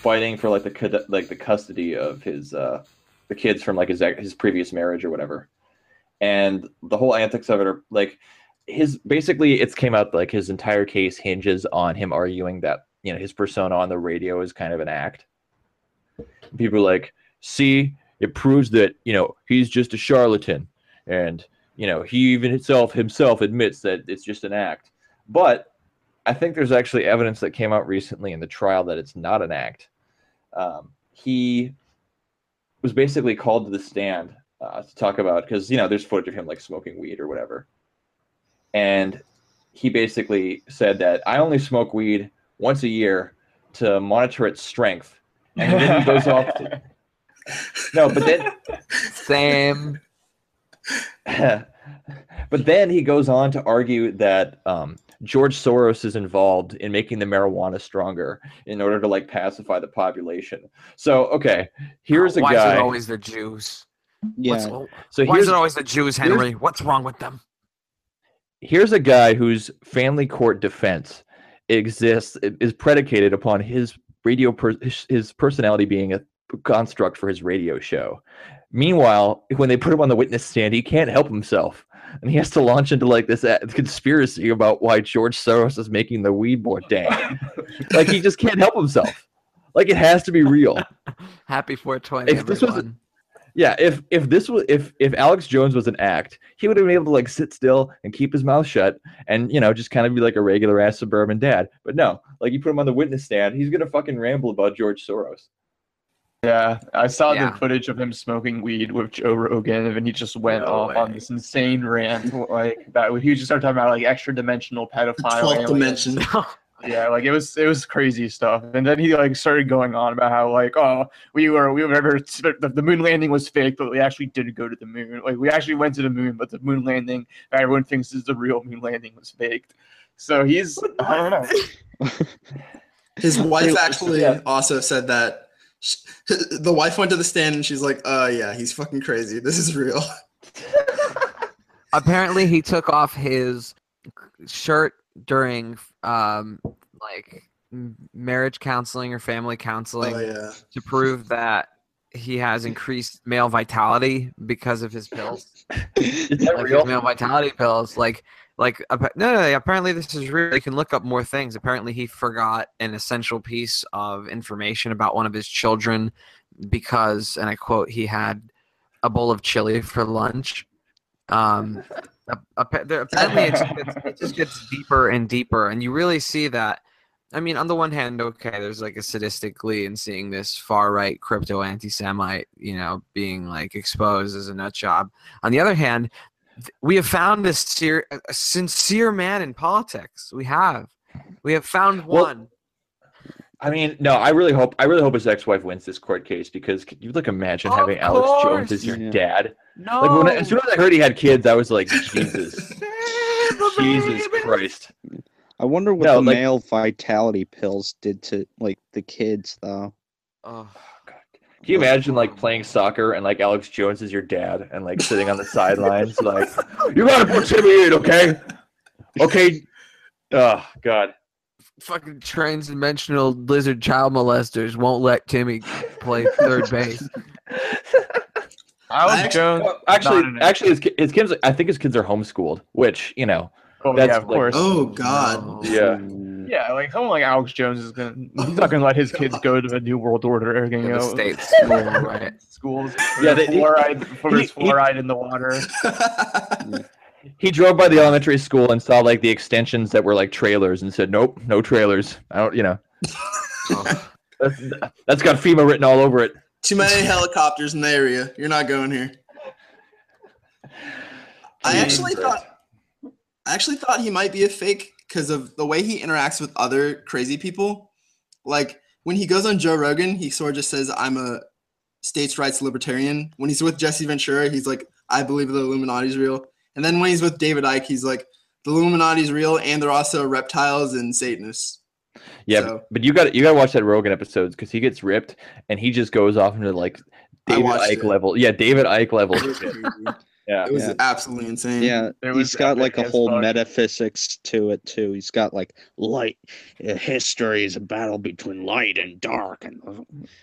fighting for like the like the custody of his uh the kids from like his his previous marriage or whatever. And the whole antics of it are like his basically it's came out like his entire case hinges on him arguing that, you know, his persona on the radio is kind of an act. People like, "See, it proves that, you know, he's just a charlatan." And you know, he even himself himself admits that it's just an act. But I think there's actually evidence that came out recently in the trial that it's not an act. Um, he was basically called to the stand uh, to talk about because you know there's footage of him like smoking weed or whatever, and he basically said that I only smoke weed once a year to monitor its strength and then he goes off. To, no, but then Same. but then he goes on to argue that um, George Soros is involved in making the marijuana stronger in order to like pacify the population. So okay, here's a guy. Why is it always the Jews? Yeah, What's, so why is it always the Jews, Henry? What's wrong with them? here's a guy whose family court defense exists is predicated upon his radio per, his, his personality being a construct for his radio show. Meanwhile, when they put him on the witness stand, he can't help himself. And he has to launch into like this uh, conspiracy about why George Soros is making the weed more dank. like he just can't help himself. Like it has to be real. Happy 420, If this was. Yeah, if if this was if if Alex Jones was an act, he would have been able to like sit still and keep his mouth shut and you know just kind of be like a regular ass suburban dad. But no, like you put him on the witness stand, he's gonna fucking ramble about George Soros. Yeah, I saw Yeah. the footage of him smoking weed with Joe Rogan, and he just went No off on this insane rant. Like that, he just started talking about like extra dimensional pedophile. 12th dimension. Yeah, like it was it was crazy stuff. And then he like started going on about how like oh we were we were never the, the moon landing was fake, but we actually did go to the moon. Like we actually went to the moon, but the moon landing that everyone thinks is the real moon landing was faked. So he's I don't know. His wife actually Yeah. also said that. Sh- The wife went to the stand and she's like, "Uh, yeah, he's fucking crazy. This is real." Apparently, he took off his shirt during um like marriage counseling or family counseling Oh yeah. to prove that he has increased male vitality because of his pills. Is that like real? his male vitality pills. Like, like no, no, no, apparently this is real. You can look up more things. Apparently, he forgot an essential piece of information about one of his children because, and I quote, he had a bowl of chili for lunch. Um, apparently, it just, gets, deeper and deeper, and you really see that. I mean, on the one hand, okay, there's like a sadistic glee in seeing this far right crypto anti Semite, you know, being like exposed as a nut job. On the other hand, we have found this ser- a sincere man in politics. We have, we have found Well, one. I mean, no, I really hope I really hope his ex-wife wins this court case because could you like imagine Of having Alex Jones as your Yeah. dad? no, Like when I, as soon as I heard he had kids, I was like, Jesus, Jesus Christ. I wonder what No, the like- male vitality pills did to like the kids though. Oh, Can you imagine like playing soccer and like Alex Jones is your dad and like sitting on the sidelines like you gotta put Timmy in, okay? Okay. Oh God. fucking trans-dimensional lizard child molesters won't let Timmy play third base. Alex Actually- Jones. Actually, actually, his, ki- his kids. I think his kids are homeschooled, which you know. oh, that's yeah, of like- course. Oh God. Yeah. Yeah, like someone like Alex Jones is gonna. He's not gonna let his kids go to the New World Order. or, You Yeah, the know, state school, right? schools. Yeah, Yeah, they- he- fluoride for his he- he- fluoride in the water. He drove by the elementary school and saw like the extensions that were like trailers and said, "Nope, no trailers." I don't, you know. That's, that's got FEMA written all over it. Too many helicopters in the area. You're not going here. I actually thought I actually thought he might be a fake because of the way he interacts with other crazy people. Like when he goes on Joe Rogan, he sort of just says, I'm a states' rights libertarian. When he's with Jesse Ventura, he's like, I believe the Illuminati's real. And then when he's with David Icke, he's like, the Illuminati's real and they're also reptiles and Satanists. Yeah, So- but you got you got to watch that Rogan episodes because he gets ripped and he just goes off into like David Icke it. level. Yeah, David Icke level. It was Yeah. It was Yeah. absolutely insane. Yeah, It was he's got like a whole fuck. metaphysics to it too. He's got like light. uh, history is a battle between light and dark, and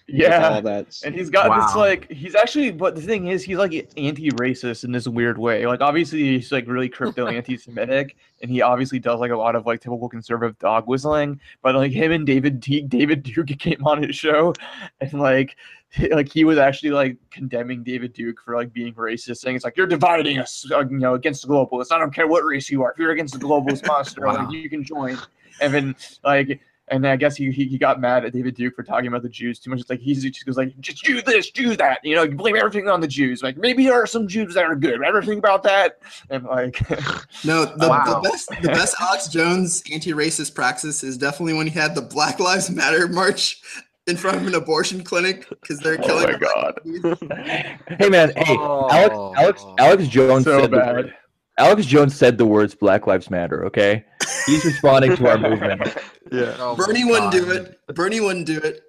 Yeah, all that. and he's got this like he's actually. But the thing is, he's like anti-racist in this weird way. Like obviously he's like really crypto anti-Semitic, and he obviously does like a lot of like typical conservative dog whistling. But like him and David D- David Duke came on his show, and like he- like he was actually like condemning David Duke for like being racist, saying it's like you're dividing us, uh, you know, against the globalists. I don't care what race you are. If you're against the globalist monster, Wow. like you can join. And then like. And I guess he, he he got mad at David Duke for talking about the Jews too much. It's like he's he just goes like, just do this, do that. You know, you blame everything on the Jews. Like maybe there are some Jews that are good. Ever think about that? And like, No, the, Wow. the best the best Alex Jones anti-racist praxis is definitely when he had the Black Lives Matter march in front of an abortion clinic because they're Oh killing. my god. hey man, hey, oh. Alex, Alex, Alex Jones So said the bad. word- Alex Jones said the words "Black Lives Matter." Okay, he's responding to our movement. Yeah. Oh Bernie wouldn't do it. Bernie wouldn't do it.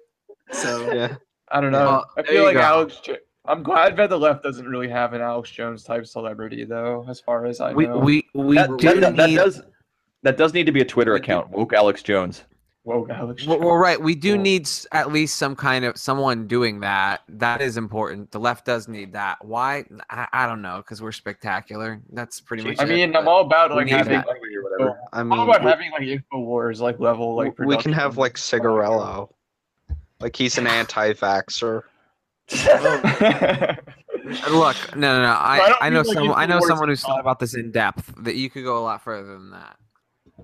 So Yeah. I don't know. Well, I feel like go. Alex. Jo- I'm glad that the left doesn't really have an Alex Jones type celebrity, though. As far as I know, we we That, do that- that does that does need to be a Twitter account. Woke Alex Jones. Whoa, Alex. Well, well, right. We do Cool. need at least some kind of someone doing that. That is important. The left does need that. Why? I, I don't know. Because we're spectacular. That's pretty much. I it, mean, I'm all about like having. that. Like, I I'm all mean, about we, having like Infowars like level like. we can have like Cigarello. Like he's an anti-vaxxer. And Look, no, no, no. I I, I know like, someone. I know someone who's thought about this in depth. That you could go a lot further than that.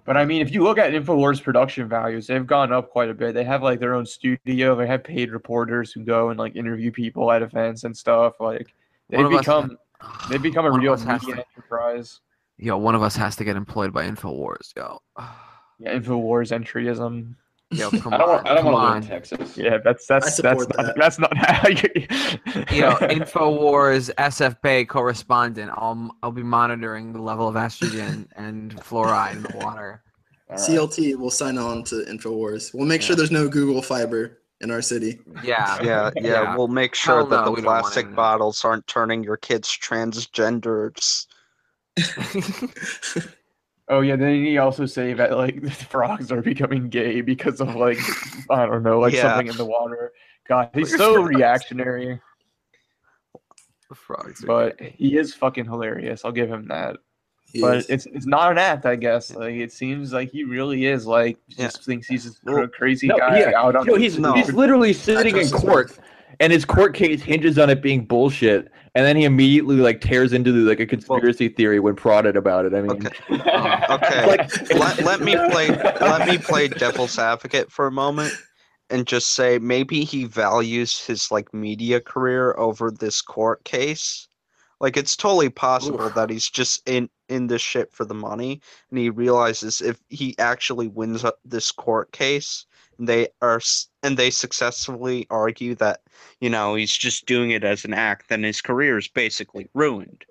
But I mean, if you look at Infowars production values, they've gone up quite a bit. They have like their own studio. They have paid reporters who go and like interview people at events and stuff. Like they've us- become they've become a real media to- enterprise. Yo, one of us has to get employed by Infowars. Yo, Yeah, Infowars entryism. Yo, come I don't on, want. I don't come want to on. live in Texas. Yeah, that's that's that's support not, that. that's not how you. you know, Infowars SFP correspondent. I'll I'll be monitoring the level of estrogen and fluoride in the water. All right. CLT will sign on to Infowars. We'll make sure there's no Google Fiber in our city. Yeah, Yeah, yeah. Yeah. We'll make sure Hell that no, the we don't want plastic bottles aren't turning your kids transgenders. Oh yeah, then he also say that like the frogs are becoming gay because of like I don't know, like Yeah. something in the water. God, he's Your so frogs. reactionary, Frogs are but gay. he is fucking hilarious. I'll give him that. He but is. it's it's not an act, I guess. Like it seems like he really is like Yeah. just thinks he's this Well, crazy no, guy yeah. out on. Yo, he's No. he's literally sitting in trust his court, and his court case hinges on it being bullshit. And then he immediately like tears into the, like a conspiracy theory when prodded about it. I mean, Okay. Okay. like let, let me play let me play devil's advocate for a moment and just say maybe he values his like media career over this court case like it's totally possible Oof. that he's just in in this shit for the money and he realizes if he actually wins uh, this court case and they are and they successfully argue that you know he's just doing it as an act then his career is basically ruined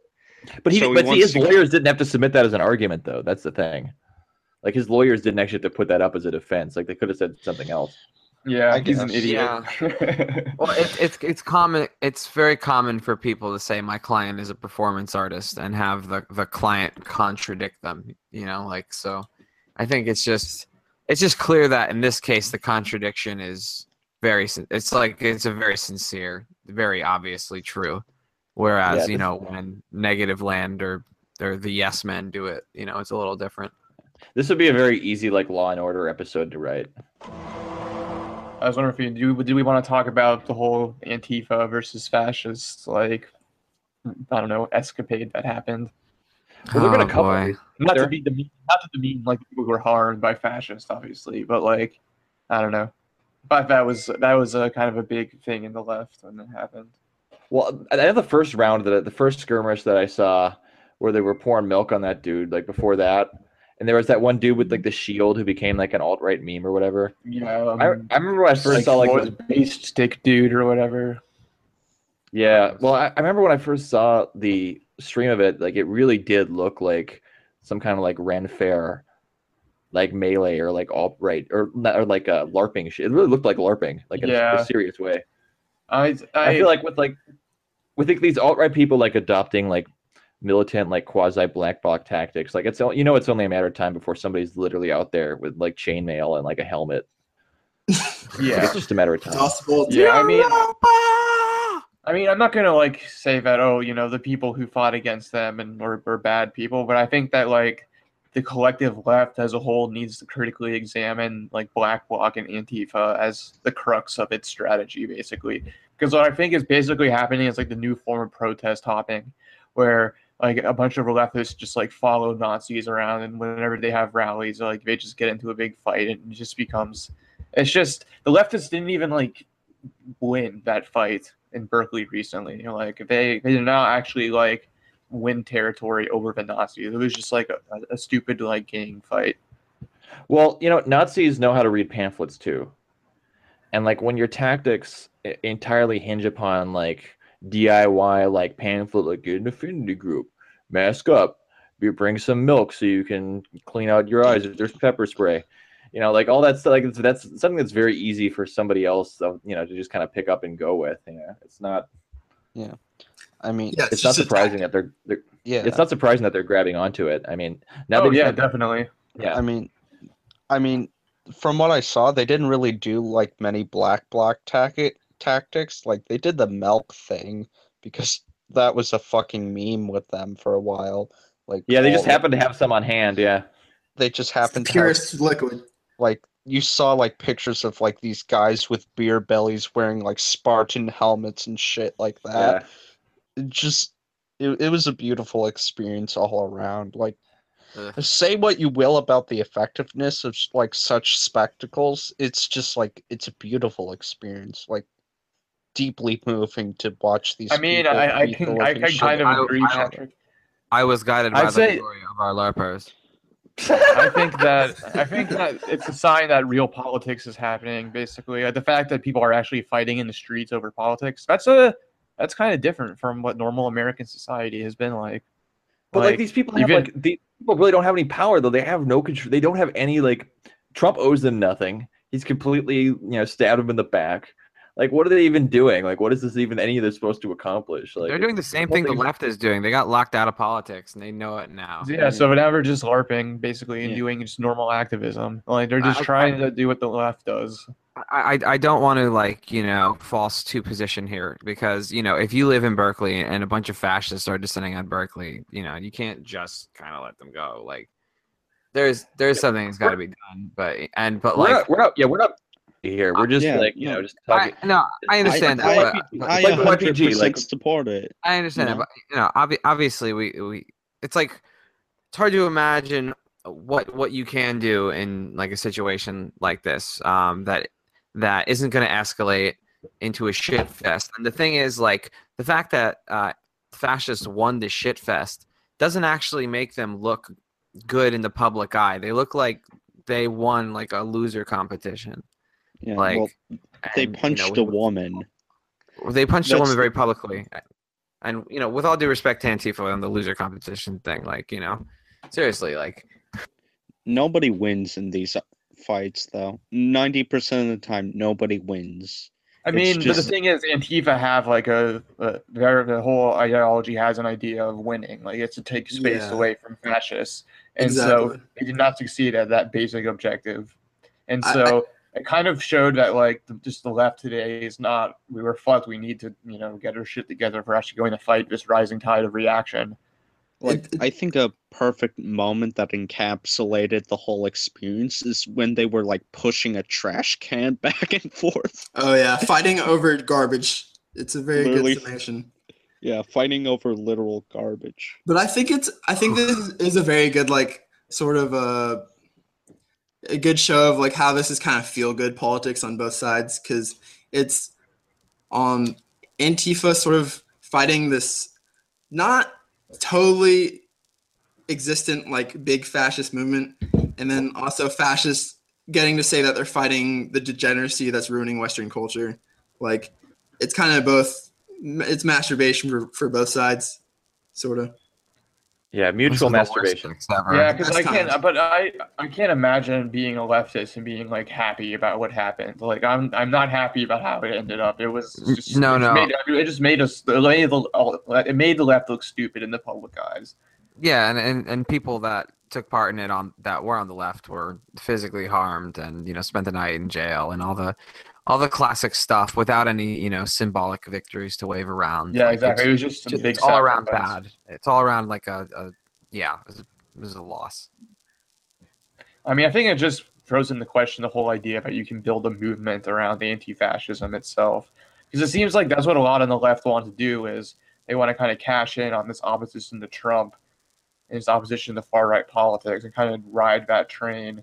But he, So he but see, his to- lawyers didn't have to submit that as an argument, though. That's the thing. Like his lawyers didn't actually have to put that up as a defense. Like they could have said something else. yeah, I he's an guess. idiot. Well, it's it's it's common. It's very common for people to say my client is a performance artist and have the the client contradict them. You know, like so. I think it's just it's just clear that in this case the contradiction is very. It's like it's a very sincere, very obviously true. Whereas Yeah, you know when Negativland or or the yes men do it, you know, it's a little different. This would be a very easy like Law and Order episode to write. I was wondering if you do. Do we want to talk about the whole Antifa versus fascists like I don't know escapade that happened? Well, there've been a Oh, couple. boy. Not to be demean, not to demean like people who were harmed by fascists, obviously, but like I don't know. But that was that was a kind of a big thing in the left when it happened. Well, I know the first round that the first skirmish that I saw where they were pouring milk on that dude. Like before that, and there was that one dude with like the shield who became like an alt right meme or whatever. Yeah, um, I, I remember when I first saw like was the- based stick dude or whatever. Yeah, well, I, I remember when I first saw the stream of it, like it really did look like some kind of like Ren Fair, like melee or like alt right or or like a LARPing shit. It really looked like LARPing, like in a- Yeah. a serious way. I I, I, feel like with like with like, these alt right people like adopting like militant like quasi black bloc tactics, like it's o- you know it's only a matter of time before somebody's literally out there with like chainmail and like a helmet. Like, yeah. it's just a matter of time. Possible. Yeah, I mean, I mean, I'm not gonna like say that. Oh, you know, the people who fought against them and were, were bad people, but I think that like the collective left as a whole needs to critically examine like Black Bloc and Antifa as the crux of its strategy, basically. Because what I think is basically happening is like the new form of protest hopping, where like a bunch of leftists just like follow Nazis around, and whenever they have rallies, like they just get into a big fight, and it just becomes. It's just the leftists didn't even like win that fight in Berkeley recently. You know, like they they did not actually like win territory over the Nazis. It was just like a, a stupid like gang fight. Well, you know, Nazis know how to read pamphlets too. and like when your tactics entirely hinge upon like DIY like pamphlet like an affinity group, mask up, you bring some milk so you can clean out your eyes if there's pepper spray. You know, like all that stuff. Like that's something that's very easy for somebody else, you know, to just kind of pick up and go with. You know, it's not. Yeah, I mean, Yeah, It's not surprising that they're. they're yeah. It's not surprising that they're grabbing onto it. I mean, now oh that yeah, definitely. yeah, I mean, I mean, from what I saw, they didn't really do like many black bloc tactic tactics. Like they did the milk thing because that was a fucking meme with them for a while. Like yeah, they just happened to have some on hand. Yeah, They just It's the happened to have purest liquid. Like you saw like pictures of like these guys with beer bellies wearing like Spartan helmets and shit like that. yeah. It just it, it was a beautiful experience all around. Like Ugh. say what you will about the effectiveness of like such spectacles, it's just like it's a beautiful experience. Like deeply moving to watch these I mean, I, I can I living can kind of agree, I- Patrick. I was guided by I'd the say- glory of our LARPers. I think that I think that it's a sign that real politics is happening. Basically, Uh, the fact that people are actually fighting in the streets over politics that's a that's kind of different from what normal American society has been like. But like, these people have even- like these people really don't have any power though. They have no control. They don't have any like Trump owes them nothing. He's completely you know stabbed him in the back. Like what are they even doing? Like what is this even any of this supposed to accomplish? Like They're doing the same thing the left is doing. They got locked out of politics and they know it now. yeah, so now we're just LARPing basically and Yeah. doing just normal activism. Like they're just I- trying to do what the left does. I, I I don't want to like you know false to position here because you know if you live in Berkeley and a bunch of fascists are descending on Berkeley, you know you can't just kind of let them go. Like there's there's something that's got to be done, but and but we're like not, we're not yeah we're not here. We're just Yeah, like you no. know just I no I understand I, that. I, but- but- I, like the 100% YPG, like- support it. I understand you it, know? but you know, obvi- obviously, we we it's like it's hard to imagine what what you can do in like a situation like this um, that that isn't going to escalate into a shit fest. And the thing is, like the fact that uh, fascists won the shit fest doesn't actually make them look good in the public eye. They look like they won like a loser competition. Yeah, Like well, they and, you know, punched a with- woman. they punched a woman very publicly. And you know, with all due respect to Antifa and the loser competition thing, like you know, seriously, like Nobody wins in these uh, fights, though. Ninety percent of the time, nobody wins. I It's mean, but the thing is, Antifa have like a, a their the whole ideology has an idea of winning, like it's to take space Yeah. away from fascists, and so Exactly. they did not succeed at that basic objective, and I- so it kind of showed that like the, just the left today is not we were fucked. We need to you know get our shit together if we're actually going to fight this rising tide of reaction. Like, It- it- I think a perfect moment that encapsulated the whole experience is when they were like pushing a trash can back and forth. Oh yeah, fighting over garbage. It's a very Literally. good summation. Yeah, fighting over literal garbage. But I think it's I think this is a very good like sort of a a good show of like how this is kind of feel good politics on both sides because it's um Antifa sort of fighting this not totally existent like big fascist movement and then also fascists getting to say that they're fighting the degeneracy that's ruining western culture. Like it's kind of both it's masturbation for, for both sides sort of Yeah, mutual is the worst masturbation. Yeah, because I can't. times. But I I can't imagine being a leftist and being like happy about what happened. Like I'm I'm not happy about how it ended up. It was just no, it no. Made, it just made us it made the it made the left look stupid in the public eyes. yeah, and, and and people that took part in it on that were on the left were physically harmed and you know spent the night in jail and all the all the classic stuff without any you know symbolic victories to wave around. Yeah, Like, exactly. It was just just- big it's all around bad. It's all around like a, a yeah, it was, a, it was a loss. I mean, I think it just throws into question the whole idea that you can build a movement around anti-fascism itself, because it seems like that's what a lot on the left want to do is they want to kind of cash in on this opposition to Trump and his opposition to far right politics and kind of ride that train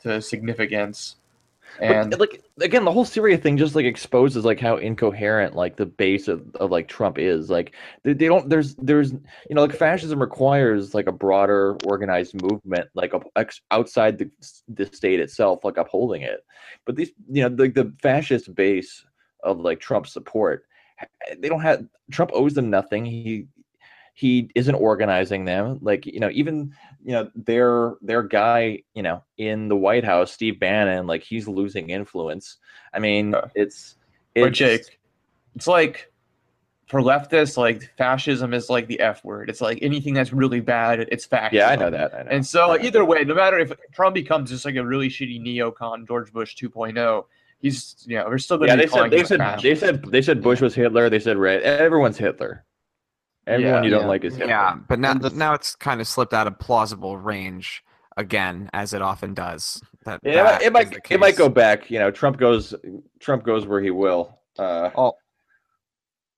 to significance. And but, like again, the whole Syria thing just like exposes like how incoherent like the base of, of like Trump is. Like they, they don't. There's there's you know like fascism requires like a broader organized movement like outside the the state itself like upholding it. But these you know the the fascist base of like Trump's support, eh, they don't have Trump owes them nothing. He he isn't organizing them like you know even you know their their guy you know in the white house steve bannon like he's losing influence i mean Yeah. it's it's Jake, it's like for leftists, like fascism is like the F word. It's like anything that's really bad, it's fascism. yeah i know that I know. And so Yeah. either way, no matter if Trump becomes just like a really shitty neocon George Bush 2.0, he's you know we're still going yeah to they calling said they said they said they said bush was hitler they said red everyone's hitler everyone Yeah. you don't Yeah. like is hitler Yeah, but now the- now it's kind of slipped out of plausible range again, as it often does. That, Yeah, that it might it might, it might case. go back you know trump goes trump goes where he will uh Al-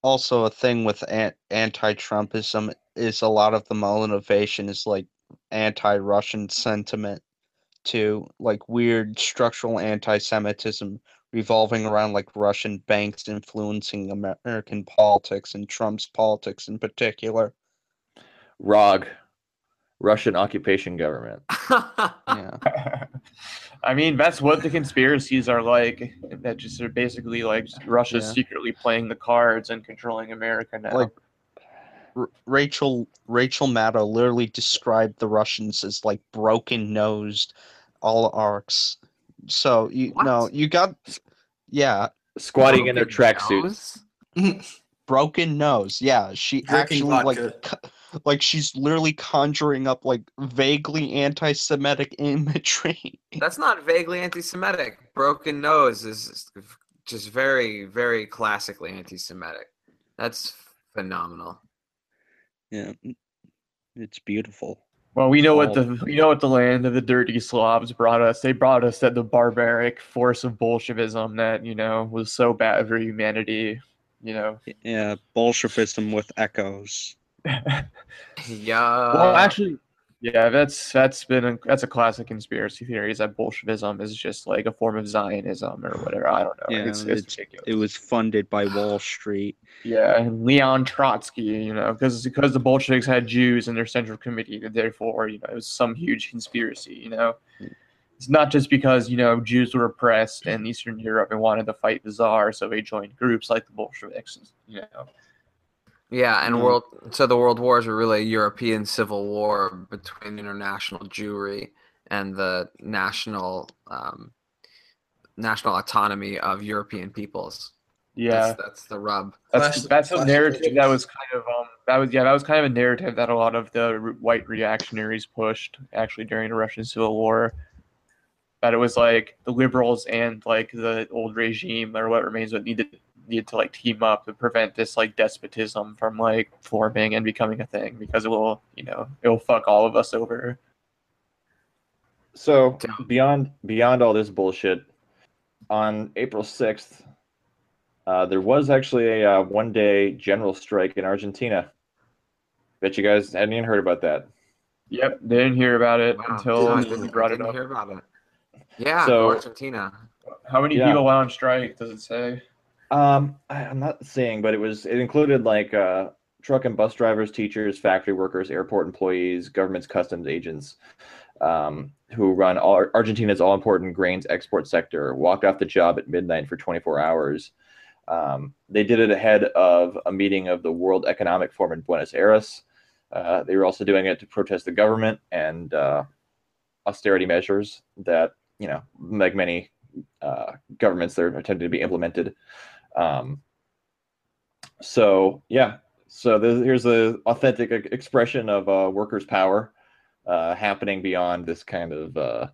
Also, a thing with anti-Trumpism is a lot of the motivation is like anti-Russian sentiment to like weird structural anti-Semitism revolving around like Russian banks influencing American politics and Trump's politics in particular. rog russian occupation government Yeah. I mean, that's what the conspiracies are like. That just are basically like Russia's Yeah. secretly playing the cards and controlling America now. Like R- Rachel Rachel Maddow literally described the Russians as like broken nosed oligarchs. So you no, What? you got yeah, squatting in their Broken tracksuits broken nose. Yeah, she Drinking actually vodka. like like she's literally conjuring up like vaguely anti-Semitic imagery. That's not vaguely anti-Semitic. Broken nose is just very, very classically anti-Semitic. That's phenomenal. Yeah, it's beautiful. Well, we know what the we know what the land of the dirty Slavs brought us. They brought us that the barbaric force of Bolshevism that you know was so bad for humanity. You know. Yeah, Bolshevism with echoes. Yeah. well, actually, yeah, that's that's been a, that's a classic conspiracy theory. Is that Bolshevism is just like a form of Zionism or whatever? I don't know. Yeah, it's, it's it's- ridiculous. It was funded by Wall Street. Yeah, and Leon Trotsky, you know, because because the Bolsheviks had Jews in their central committee, therefore, you know, it was some huge conspiracy. You know, hmm. it's not just because you know Jews were oppressed in Eastern Europe and wanted to fight the Tsar, so they joined groups like the Bolsheviks. You know, Yeah, and world so the world wars were really a European civil war between international Jewry and the national um, national autonomy of European peoples. yeah, That's, that's the rub. that's Flash- that's a flash narrative that was kind of um that was yeah that was kind of a narrative that a lot of the white reactionaries pushed actually during the Russian Civil War. That it was like the liberals and like the old regime or what remains of it needed needed to like team up to prevent this like despotism from like forming and becoming a thing because it will you know it will fuck all of us over. So beyond beyond all this bullshit, on April sixth, uh, there was actually a uh, one day general strike in Argentina. Bet you guys hadn't even heard about that. Yep, they didn't hear about it Wow. until No, I you didn't, brought it up. hear about it. Yeah, So- Argentina. How many Yeah. people went on strike? Does it say? Um, I, I'm not seeing, but it was it included like uh, truck and bus drivers, teachers, factory workers, airport employees, government's customs agents, um, who run all, Argentina's all important grains export sector. Walked off the job at midnight for 24 hours. Um, they did it ahead of a meeting of the World Economic Forum in Buenos Aires. Uh, they were also doing it to protest the government and uh, austerity measures that you know, like many uh, governments, they're attempting to be implemented. Um, so yeah, so there's, here's a authentic e- expression of uh, workers' power uh, happening beyond this kind of uh,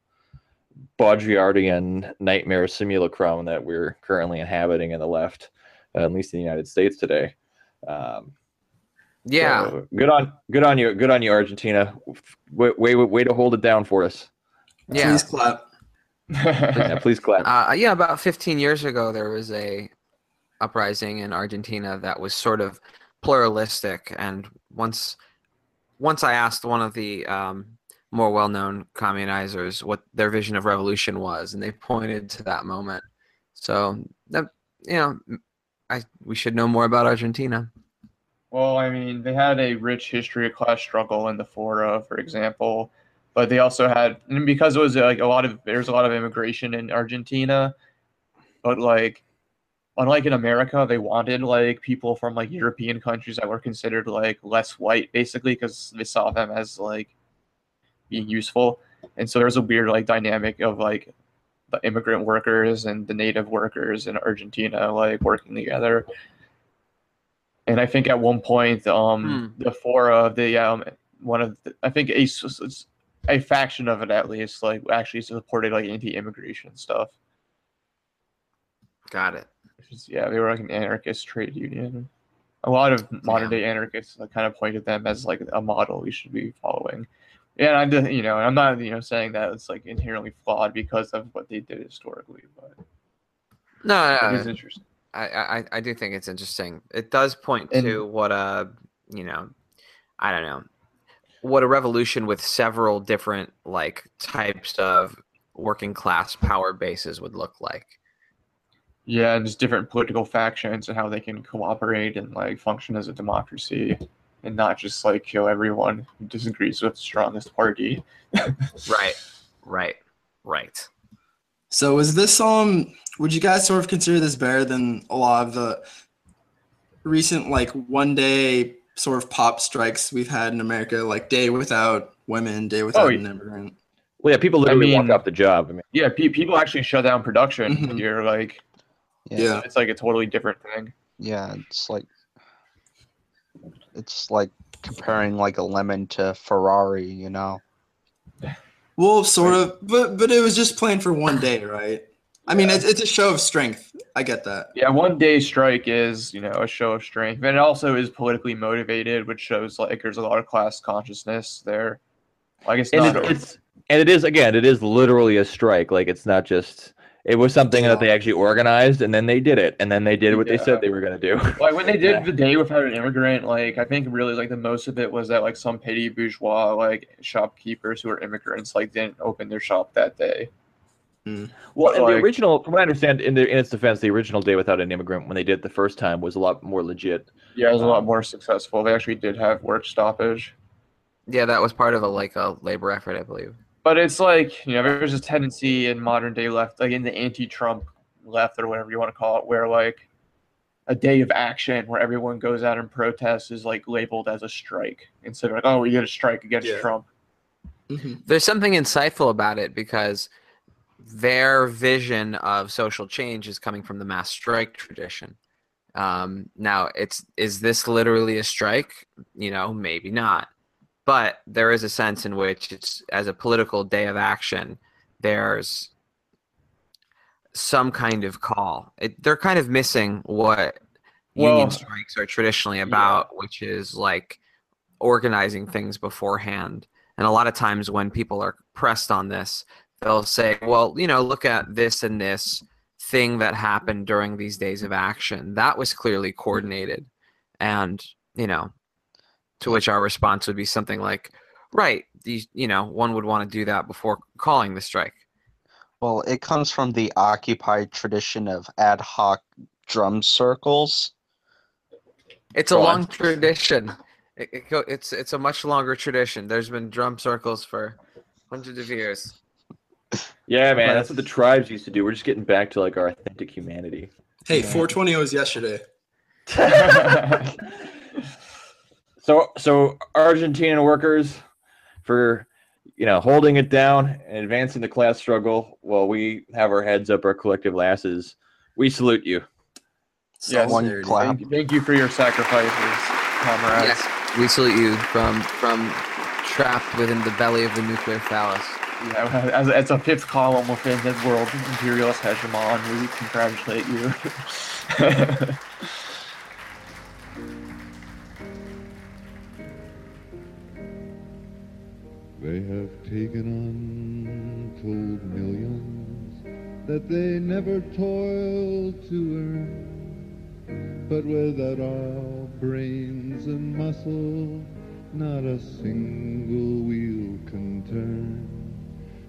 Baudrillardian nightmare simulacrum that we're currently inhabiting in the left, uh, at least in the United States today. Um, Yeah, so good on good on you, good on you, Argentina. Way way way to hold it down for us. yeah. Please clap. Yeah, please clap. Uh, yeah, about 15 years ago, there was a uprising in Argentina that was sort of pluralistic. And once, once I asked one of the um, more well-known communizers what their vision of revolution was, and they pointed to that moment. So that you know, I we should know more about Argentina. Well, I mean, they had a rich history of class struggle in the Fora, for example, but they also had and because it was like a lot of there's a lot of immigration in Argentina, but like unlike in America, they wanted like people from like European countries that were considered like less white, basically, because they saw them as like being useful. And so there's a weird like dynamic of like the immigrant workers and the native workers in Argentina like working together. And I think at one point, um, the four of the um, one of the, I think a a faction of it at least like actually supported like anti-immigration stuff. Got it. Is, yeah, they were like an anarchist trade union. A lot of modern day anarchists kind of point pointed them as like a model we should be following. Yeah, I do, you know, I'm not you know saying that it's like inherently flawed because of what they did historically, but No, it is no, interesting. I, I I do think it's interesting. It does point to what a you know, I don't know, what a revolution with several different like types of working class power bases would look like. Yeah, and just different political factions and how they can cooperate and like function as a democracy and not just like kill everyone who disagrees with the strongest party. Right, right, right. So is this um would you guys sort of consider this better than a lot of the recent like one day sort of pop strikes we've had in America, like day without women, day without Oh, an immigrant? Well, yeah, people literally mean- walk off the job. I mean, Yeah, pe- people actually shut down production Mhm. here. Like Yeah. it's like a totally different thing. Yeah, it's like it's like comparing like a lemon to Ferrari, you know. Well, sort of, but but it was just planned for one day, right? I mean, it's, it's a show of strength. I get that. Yeah, one day strike is you know a show of strength, and it also is politically motivated, which shows like there's a lot of class consciousness there. I guess and not. it, it's and it is again, it is literally a strike. Like it's not just. It was something that they actually organized, and then they did it, and then they did what they said they were going to do. like when they did Yeah. the day without an immigrant, like I think really like the most of it was that like some petty bourgeois like shopkeepers who were immigrants like didn't open their shop that day. Well, and the Like- original, from what I understand, in, the, in its defense, the original Day Without an Immigrant, when they did it the first time, was a lot more legit. Yeah, it was a Um, lot more successful. They actually did have work stoppage. Yeah, that was part of a like a labor effort, I believe. But it's like, you know, there's a tendency in modern day left, like in the anti Trump left or whatever you want to call it, where like a day of action where everyone goes out and protests is like labeled as a strike instead of like, oh, we get a strike against Yeah. Trump. Mhm. There's something insightful about it because their vision of social change is coming from the mass strike tradition. Um, now, it's is this literally a strike? You know, maybe not, but there is a sense in which it's as a political day of action. There's some kind of call. It, they're kind of missing what union strikes are traditionally about, which is like organizing things beforehand. And a lot of times when people are pressed on this, they'll say, well, you know, look at this and this thing that happened during these days of action. That was clearly hmm. coordinated. And, you know, to which our response would be something like, right, these, you know, one would want to do that before calling the strike. Well, it comes from the occupied tradition of ad hoc drum circles. It's a Go on. long tradition. It, it go, it's it's a much longer tradition. There's been drum circles for hundreds of years. Yeah, man, But- that's what the tribes used to do. We're just getting back to like our authentic humanity. Hey, Yeah. 420 was yesterday. so, so Argentinian workers for you know holding it down and advancing the class struggle while we have our heads up our collective asses. We salute you. Yes. One clap. thank, thank you for your sacrifices, comrades. Yes, we salute you from from trapped within the belly of the nuclear phallus. Yeah, as, as a fifth column within the world imperialist hegemon, we congratulate you. They have taken untold millions that they never toiled to earn. But without our brains and muscle, not a single wheel can turn.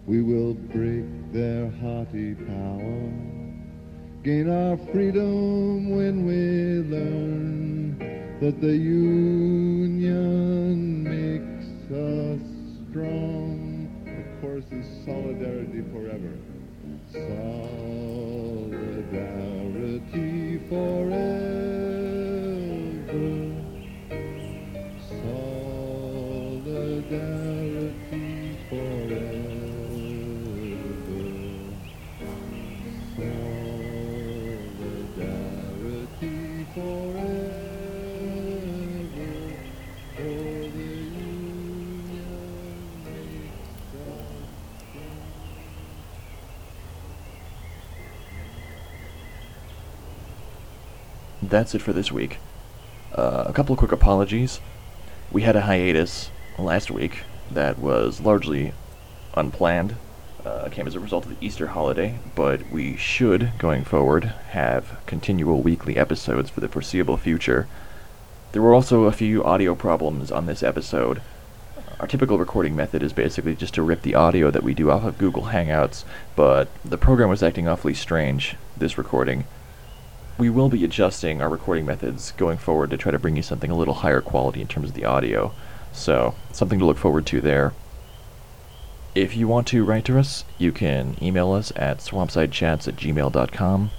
We will break their haughty power, gain our freedom when we learn that the union makes us strong. The course is solidarity forever. Solidarity forever. That's it for this week. Uh, a couple of quick apologies. We had a hiatus last week that was largely unplanned. Uh, came as a result of the Easter holiday, but we should, going forward, have continual weekly episodes for the foreseeable future. There were also a few audio problems on this episode. Our typical recording method is basically just to rip the audio that we do off of Google Hangouts, but the program was acting awfully strange this recording. We will be adjusting our recording methods going forward to try to bring you something a little higher quality in terms of the audio, so something to look forward to there. If you want to write to us, you can email us at swampsidechats at gmail.com.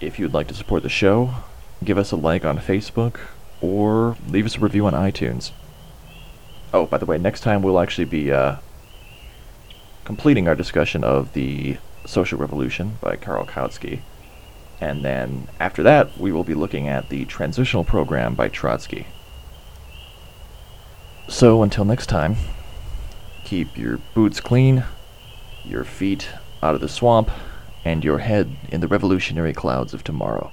If you'd like to support the show, give us a like on Facebook or leave us a review on iTunes. Oh, by the way, next time we'll actually be uh, completing our discussion of the Social Revolution by Karl Kautsky. And then after that, we will be looking at the Transitional Program by Trotsky. So until next time, keep your boots clean, your feet out of the swamp, and your head in the revolutionary clouds of tomorrow.